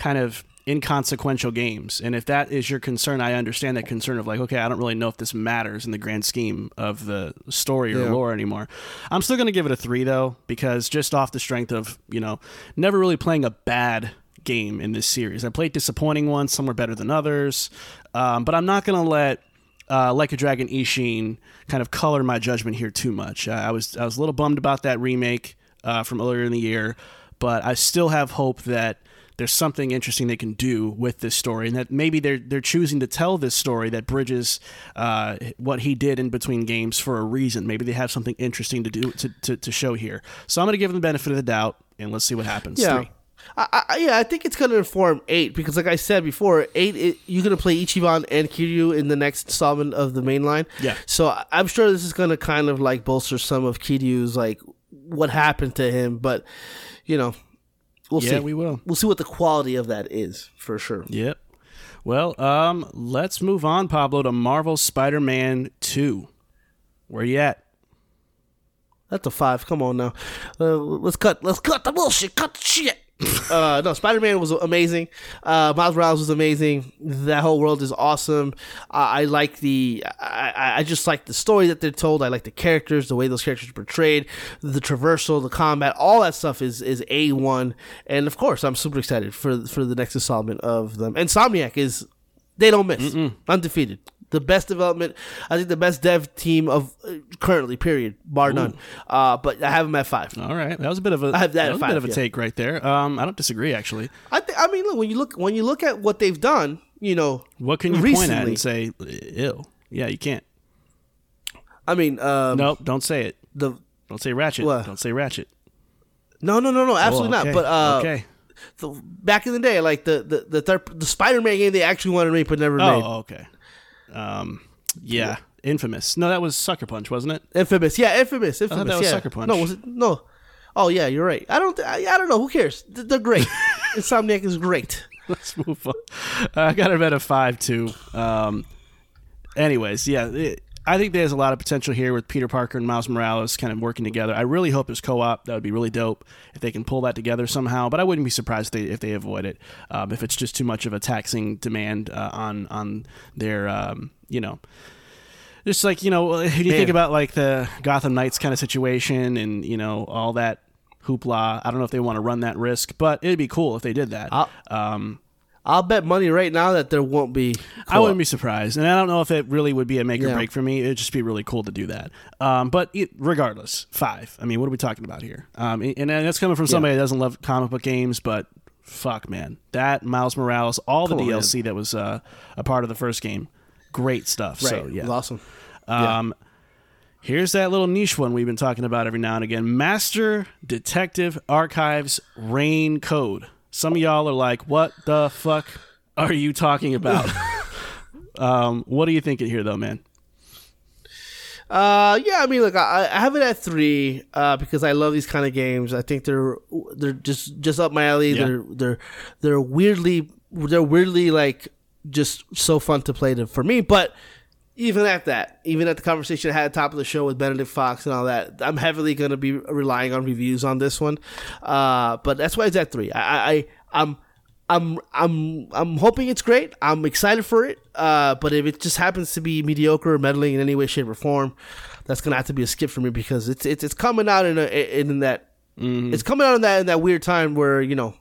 S3: kind of inconsequential games. And if that is your concern, I understand that concern of like, okay, I don't really know if this matters in the grand scheme of the story or
S4: Yeah.
S3: lore anymore. I'm still going to give it a three though, because just off the strength of you know never really playing a bad game in this series. I played disappointing ones. Some were better than others, um, but I'm not going to let uh, like a Dragon Ishin kind of color my judgment here too much. Uh, I was I was a little bummed about that remake uh, from earlier in the year, but I still have hope that there's something interesting they can do with this story, and that maybe they're they're choosing to tell this story that bridges uh, what he did in between games for a reason. Maybe they have something interesting to do to, to, to show here. So I'm going to give them the benefit of the doubt, and let's see what happens.
S4: Yeah.
S3: Three.
S4: I, I, yeah, I think it's going to inform eight because, like I said before, eight it, you're going to play Ichiban and Kiryu in the next installment of the main line.
S3: Yeah.
S4: So I'm sure this is going to kind of like bolster some of Kiryu's like what happened to him, but you know, we'll
S3: Yeah,
S4: see.
S3: we will.
S4: We'll see what the quality of that is for sure.
S3: Yep. Well, um, let's move on, Pablo, to Marvel Spider-Man Two. Where you at?
S4: That's a five. Come on now. Uh, let's cut. Let's cut the bullshit. Cut the shit. [LAUGHS] uh, no, Spider Man was amazing. Uh, Miles Morales was amazing. That whole world is awesome. Uh, I like the. I, I- I just like the story that they're told. I like the characters, the way those characters are portrayed, the traversal, the combat, all that stuff is is a one. And of course, I'm super excited for for the next installment of them. And Insomniac is they don't miss, undefeated. The best development, I think the best dev team of uh, currently, period, bar none. Uh, but I have them at five.
S3: All right, that was a bit of a
S4: I have that
S3: that
S4: at
S3: was a bit of a
S4: yeah.
S3: take right there. Um, I don't disagree actually.
S4: I th- I mean, look when you look when you look at what they've done, you know,
S3: What can you
S4: recently,
S3: point at and say, ill? Yeah, you can't.
S4: I mean, um,
S3: Nope, don't say it.
S4: the
S3: Don't say Ratchet.
S4: What?
S3: Don't say Ratchet.
S4: no, no, no, no, absolutely
S3: Oh, okay.
S4: not. But uh,
S3: okay.
S4: the, back in the day, like the the the, third, the Spider Man game, they actually wanted to make but never made.
S3: Oh, okay. Um, yeah, Infamous. No, that was Sucker Punch, wasn't it?
S4: Infamous, yeah, infamous, infamous.
S3: that was
S4: yeah.
S3: Sucker Punch.
S4: No, was it? No. Oh yeah, you're right. I don't. I, I don't know. Who cares? Th- They're great. [LAUGHS] Insomniac is great.
S3: Let's move on. I got it at a five too. Um, anyways, yeah, it, I think there's a lot of potential here with Peter Parker and Miles Morales kind of working together. I really hope there's co-op. That would be really dope if they can pull that together somehow. But I wouldn't be surprised if they, if they avoid it. Um, if it's just too much of a taxing demand uh, on on their um, you know. Just like you know, if you think about like the Gotham Knights kind of situation, and you know all that hoopla. I don't know if they want to run that risk, but it'd be cool if they did that. Um,
S4: I'll bet money right now that there won't be.
S3: I wouldn't be surprised, and I don't know if it really would be a make or
S4: Yeah.
S3: break for me. It'd just be really cool to do that. Um, but it, regardless, five. I mean, what are we talking about here? Um, and, and that's coming from somebody that doesn't love comic book games, but fuck, man, that Miles Morales, all the
S4: on,
S3: DLC that was uh, a part of the first game, great stuff.
S4: Right.
S3: So yeah,
S4: It was awesome.
S3: um, Here's that little niche one we've been talking about every now and again Master Detective Archives Rain Code. Some of y'all are like, what the fuck are you talking about? [LAUGHS] um, what are you thinking here, though, man?
S4: Uh, yeah, I mean, look, I, I have it at three uh, because I love these kind of games. I think they're they're just just up my alley.
S3: Yeah.
S4: They're they're they're weirdly they're weirdly like just so fun to play to, for me. But even at that, even at the conversation I had at the top of the show with Benedict Fox and all that, I'm heavily going to be relying on reviews on this one. Uh, but that's why it's at three. I, I, I'm. I'm I'm I'm hoping it's great. I'm excited for it. Uh, but if it just happens to be mediocre or meddling in any way, shape, or form, that's gonna have to be a skip for me because it's it's, it's coming out in a, in that it's coming out in that in that weird time where you know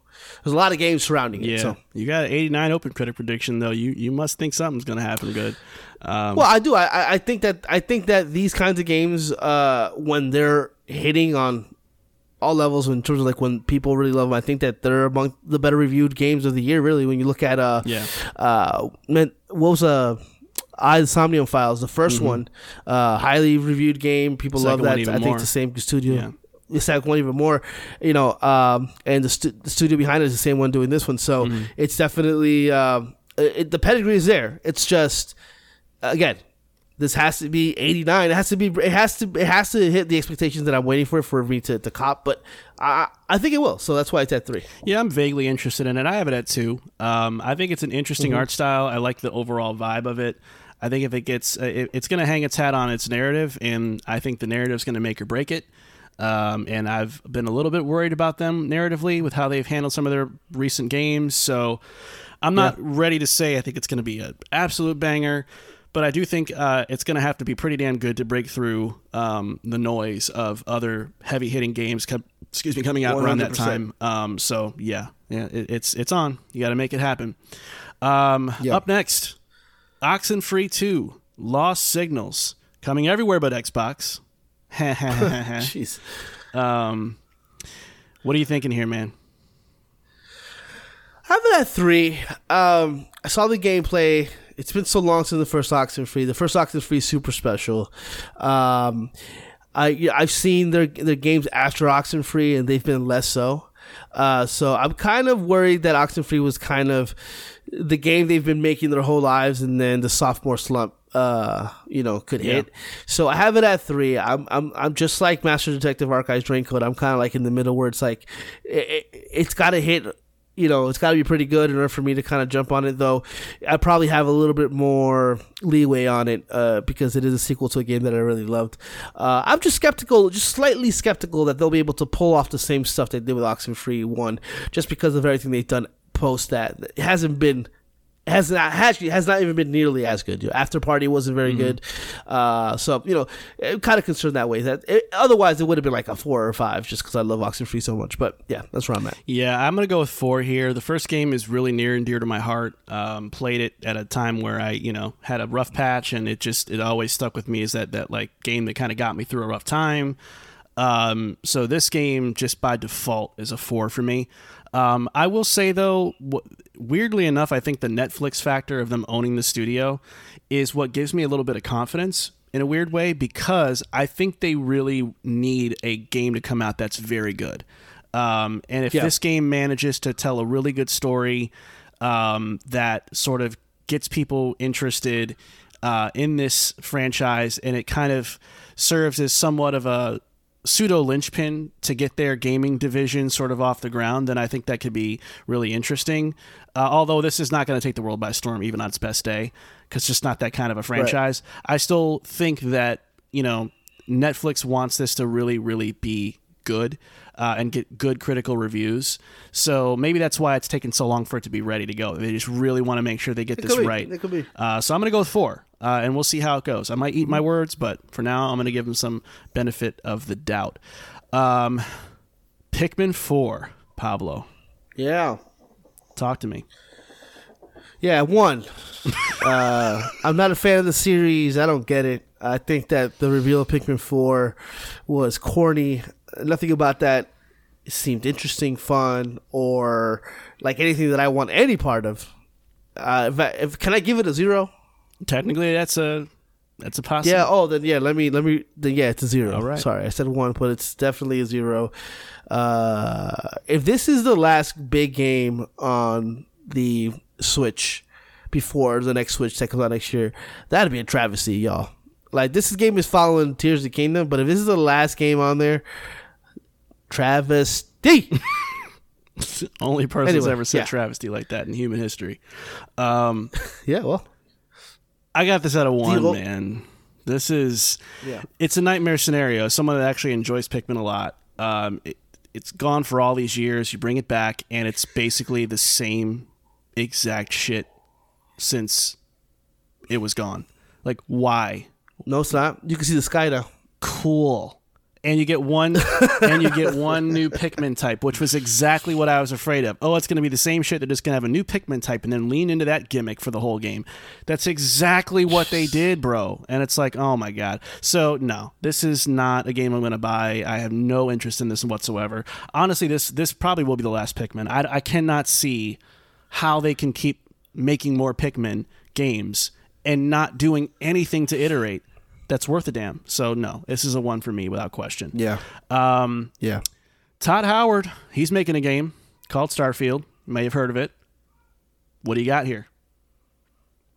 S4: there's a lot of games surrounding it.
S3: Yeah,
S4: So
S3: you got an 89 OpenCritic prediction though. You you must think something's gonna happen good. Um,
S4: Well, I do. I- I think that I think that these kinds of games, uh, when they're hitting on all levels, in terms of like when people really love them, I think that they're among the better reviewed games of the year. Really, when you look at uh,
S3: Yeah.
S4: uh, man, what was uh, I Somnium Files, the 1st one, uh, highly reviewed game. People
S3: Mm-hmm. Second
S4: love that. I think
S3: more.
S4: the same studio.
S3: Yeah.
S4: The second one even more, you know, um, and the, stu- the studio behind it is the same one doing this one, so
S3: Mm-hmm.
S4: it's definitely um, it, the pedigree is there. It's just again, this has to be 89. It has to be. It has to. It has to hit the expectations that I'm waiting for for me to, to cop. But I I think it will. So that's why it's at three.
S3: Yeah, I'm vaguely interested in it. I have it at two. Um, I think it's an interesting
S4: Mm-hmm.
S3: art style. I like the overall vibe of it. I think if it gets, uh, it, it's going to hang its hat on its narrative, and I think the narrative's going to make or break it. Um, and I've been a little bit worried about them narratively with how they've handled some of their recent games. So I'm not ready to say I think it's going to be an absolute banger, but I do think uh, it's going to have to be pretty damn good to break through um, the noise of other heavy hitting games. Com- excuse me, coming out around that time. Um, so yeah, yeah, it, it's it's on. You got to make it happen. Um,
S4: Yeah.
S3: Up next, Oxenfree Two, Lost Signals, coming everywhere but Xbox. [LAUGHS]
S4: Jeez.
S3: um, what are you thinking here, man?
S4: I have it at three. Um, I saw the gameplay. It's been so long since the first Oxenfree. The first Oxenfree is super special. Um, I I've seen their their games after Oxenfree, and they've been less so. Uh, so I'm kind of worried that Oxenfree was kind of the game they've been making their whole lives, and then the sophomore slump, uh, you know, could hit. So I have it at three. I'm I'm I'm just like Master Detective Archives Rain Code. I'm kind of like in the middle where it's like it, it, it's got to hit you know, it's got to be pretty good in order for me to kind of jump on it. Though I probably have a little bit more leeway on it uh, because it is a sequel to a game that I really loved. Uh, I'm just skeptical, just slightly skeptical that they'll be able to pull off the same stuff they did with Oxenfree One, just because of everything they've done post that. It hasn't been. Has not actually has not even been nearly as good. You know, After Party wasn't very good, uh, so you know, I'm kind of concerned that way. That it, otherwise it would have been like a four or five, just because I love Oxenfree so much. But yeah, that's where I'm at.
S3: Yeah, I'm gonna go with four here. The first game is really near and dear to my heart. Um, played it at a time where I, you know, had a rough patch, and it just it always stuck with me. Is that that like game that kind of got me through a rough time. Um, so this game just by default is a four for me. Um, I will say though, weirdly enough, I think the Netflix factor of them owning the studio is what gives me a little bit of confidence in a weird way because I think they really need a game to come out that's very good. Um, and if
S4: Yeah.
S3: this game manages to tell a really good story um, that sort of gets people interested uh, in this franchise, and it kind of serves as somewhat of a pseudo linchpin to get their gaming division sort of off the ground, then I think that could be really interesting. Uh, although this is not going to take the world by storm, even on its best day, because it's just not that kind of a franchise. I still think that you know Netflix wants this to really, really be good uh, and get good critical reviews. So maybe that's why it's taken so long for it to be ready to go. They just really want to make sure they get this
S4: could be.
S3: right.
S4: It could be.
S3: Uh, so I'm going to go with four, uh, and we'll see how it goes. I might eat my words, but for now, I'm going to give him some benefit of the doubt. Um, Pikmin 4, Pablo.
S4: Yeah.
S3: Talk to me.
S4: Yeah, one. [LAUGHS] uh, I'm not a fan of the series. I don't get it. I think that the reveal of Pikmin 4 was corny. Nothing about that seemed interesting, fun, or like anything that I want any part of. Uh, if, I, if can I give it a zero?
S3: Technically, that's a that's a possible.
S4: Yeah. Oh, then yeah. Let me let me. Then yeah, it's a zero.
S3: All right.
S4: Sorry, I said one, but it's definitely a zero. Uh, if this is the last big game on the Switch before the next Switch that comes out next year, that'd be a travesty, y'all. Like this game is following Tears of the Kingdom, but if this is the last game on there, travesty. [LAUGHS]
S3: Only person who's
S4: Anyway,
S3: ever said
S4: yeah.
S3: travesty like that in human history. Um, [LAUGHS]
S4: yeah. Well.
S3: I got this out of one,
S4: go-
S3: man. This is
S4: Yeah.
S3: it's a nightmare scenario. Someone that actually enjoys Pikmin a lot. Um, it, it's gone for all these years. You bring it back, and it's basically the same exact shit since it was gone. Like, why?
S4: No, it's not. You can see the sky now.
S3: Cool. And you get one, and you get one new [LAUGHS] Pikmin type, which was exactly what I was afraid of. Oh, it's going to be the same shit. They're just going to have a new Pikmin type, and then lean into that gimmick for the whole game. That's exactly what they [SIGHS] did, bro. And it's like, oh my god. So no, this is not a game I'm going to buy. I have no interest in this whatsoever. Honestly, this this probably will be the last Pikmin. I, I cannot see how they can keep making more Pikmin games and not doing anything to iterate that's worth a damn. So no, this is a one for me without question.
S4: Yeah.
S3: Um,
S4: Yeah.
S3: Todd Howard, he's making a game called Starfield. You may have heard of it. What do you got here?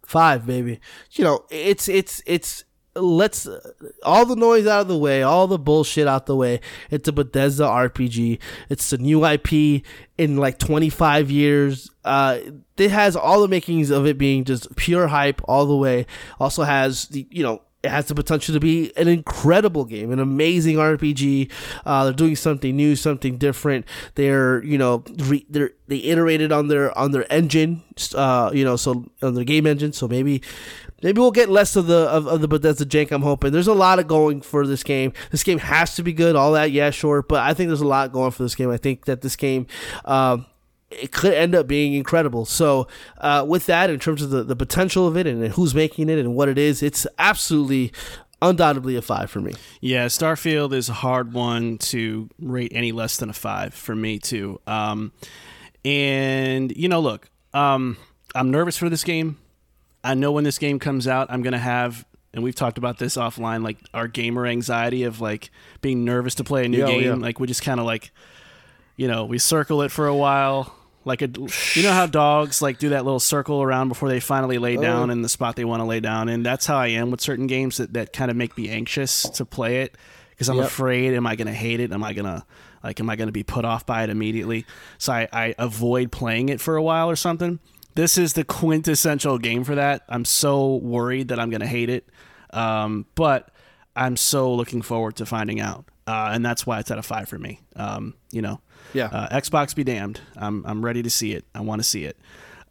S4: Five, baby. You know, it's it's it's let's uh, all the noise out of the way, all the bullshit out the way. It's a Bethesda RPG. It's a new IP in like 25 years. Uh, it has all the makings of it being just pure hype all the way. Also has the you know it has the potential to be an incredible game, an amazing RPG. Uh, they're doing something new, something different. They're you know re- they're they iterated on their on their engine, uh, you know, so on their game engine. So maybe maybe we'll get less of the of, of the Bethesda jank. I'm hoping there's a lot of going for this game. This game has to be good. All that, yeah, sure, but I think there's a lot going for this game. I think that this game. Um, it could end up being incredible. So, uh, with that, in terms of the, the potential of it and who's making it and what it is, it's absolutely, undoubtedly a five for me.
S3: Yeah, Starfield is a hard one to rate any less than a five for me too. Um, and you know, look, um, I'm nervous for this game. I know when this game comes out, I'm gonna have, and we've talked about this offline, like our gamer anxiety of like being nervous to play a new
S4: Yeah,
S3: game.
S4: yeah.
S3: Like we just kind of like, you know, we circle it for a while. Like a, you know how dogs like do that little circle around before they finally lay down in the spot they want to lay down, and that's how I am with certain games that, that kind of make me anxious to play it because I'm
S4: Yep.
S3: afraid, am I going to hate it? Am I going to like, am I going to be put off by it immediately? So I, I avoid playing it for a while or something. This is the quintessential game for that. I'm so worried that I'm going to hate it, um, but I'm so looking forward to finding out, uh, and that's why it's at a five for me. Um, you know,
S4: Yeah.
S3: uh, Xbox be damned. I'm I'm ready to see it. I want to see it.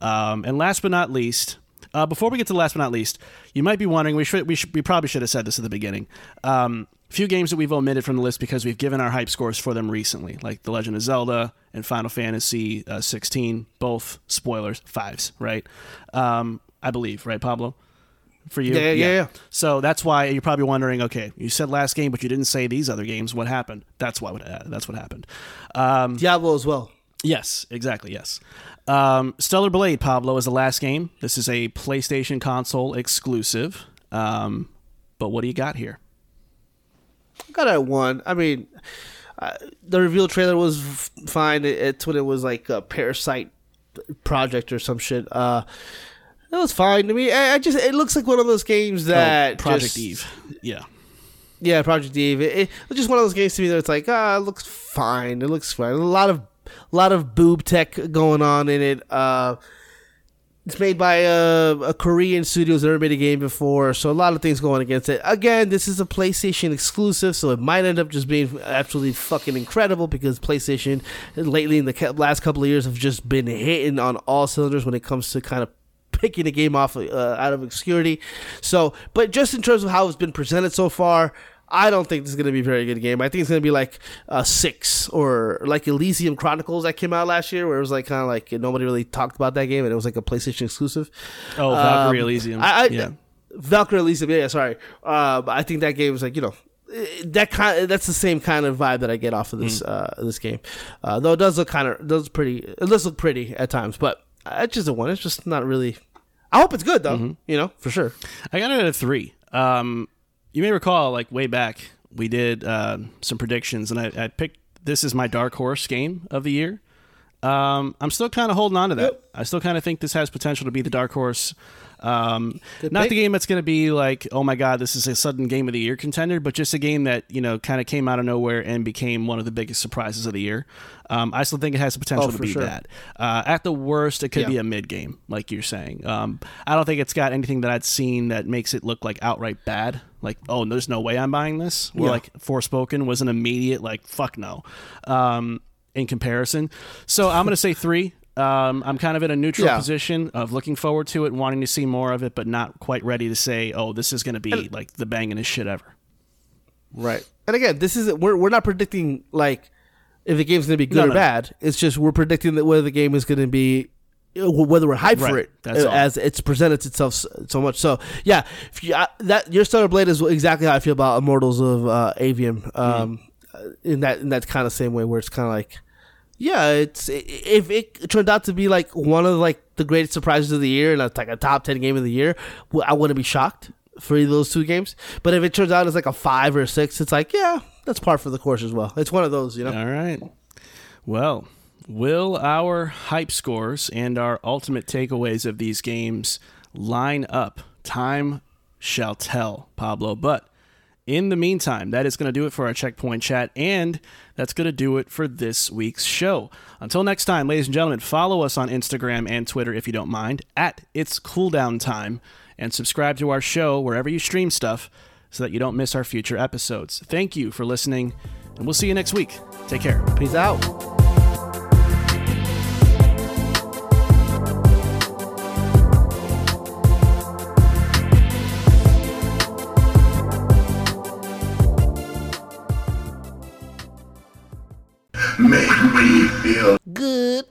S3: Um, and last but not least, uh, before we get to last but not least, you might be wondering we should we should we probably should have said this at the beginning. Um, few games that we've omitted from the list because we've given our hype scores for them recently, like The Legend of Zelda and Final Fantasy uh, 16, both spoilers fives, right? Um, I believe, right, Pablo? For you,
S4: Yeah, yeah, yeah.
S3: So that's why you're probably wondering. Okay, you said last game, but you didn't say these other games. What happened? That's why. What, uh, that's what happened. Um,
S4: Diablo as well.
S3: Yes, exactly. Yes. Um, Stellar Blade Pablo is the last game. This is a PlayStation console exclusive. Um, but what do you got here?
S4: I got at one. I mean, uh, the reveal trailer was f- fine. It, it's when it was like a Parasite project or some shit. Uh, it was fine to me. I, I just it looks like one of those games that
S3: Oh, Project
S4: just-
S3: Eve. Yeah.
S4: Yeah, Project Eve. It, it, it's just one of those games to me that it's like, ah, it looks fine. It looks fine. A lot of, a lot of boob tech going on in it. Uh, it's made by a, a Korean studio that's never made a game before, so a lot of things going against it. Again, this is a PlayStation exclusive, so it might end up just being absolutely fucking incredible because PlayStation lately in the last couple of years have just been hitting on all cylinders when it comes to kind of picking a game off uh, out of obscurity. So, but just in terms of how it's been presented so far, I don't think this is going to be a very good game. I think it's going to be like a six or like Elysium Chronicles that came out last year, where it was like kind of like nobody really talked about that game, and it was like a PlayStation exclusive.
S3: Oh, Valkyrie
S4: Um,
S3: Elysium.
S4: I, I,
S3: yeah.
S4: Valkyrie Elysium. Yeah, sorry. But I think that game was like you know that kind. That's the same kind of vibe that I get off of this uh, this game. Uh, though it does look kind of does pretty. It does look pretty at times, but it's just a one. It's just not really. I hope it's good though. You know for sure.
S3: I got it at a three. Um, you may recall, like way back, we did uh, some predictions, and I, I picked this is my dark horse game of the year. Um, I'm still kind of holding on to that.
S4: Yep.
S3: I still kind of think this has potential to be the dark horse. Um, not the game that's going to be like, oh my god, this is a sudden game of the year contender, but just a game that you know kind of came out of nowhere and became one of the biggest surprises of the year. Um, I still think it has the potential
S4: Oh,
S3: to be
S4: sure.
S3: that. Uh, at the worst, it could
S4: Yeah.
S3: be a mid game, like you're saying. Um, I don't think it's got anything that I'd seen that makes it look like outright bad. Like, oh, there's no way I'm buying this. Or
S4: Yeah.
S3: like Forspoken was an immediate like, fuck no. Um, in comparison, so I'm gonna say three. Um, I'm kind of in a neutral
S4: Yeah.
S3: position of looking forward to it and wanting to see more of it, but not quite ready to say, oh, this is going to be like the bangingest shit ever.
S4: Right. And again, this is we're we're not predicting like if the game's going to be good
S3: No,
S4: or
S3: no.
S4: bad. It's just we're predicting that whether the game is going to be uh, whether we're hyped for it
S3: That's
S4: uh,
S3: all.
S4: as it's presented itself so, so much. So yeah, if you, uh, that your Stellar Blade is exactly how I feel about Immortals of uh, Aveum. Um,
S3: Mm-hmm.
S4: in that in that kind of same way where it's kind of like. Yeah, it's if it turned out to be like one of like the greatest surprises of the year and like a top ten game of the year, I wouldn't be shocked for those two games. But if it turns out it's like a five or a six, it's like yeah, that's par for the course as well. It's one of those, you know.
S3: All right. Well, will our hype scores and our ultimate takeaways of these games line up? Time shall tell, Pablo. But in the meantime, that is going to do it for our checkpoint chat, and that's going to do it for this week's show. Until next time, ladies and gentlemen, follow us on Instagram and Twitter if you don't mind, at It's Cooldown Time, and subscribe to our show wherever you stream stuff so that you don't miss our future episodes. Thank you for listening, and we'll see you next week. Take care.
S4: Peace out.
S6: Make me feel
S4: Good.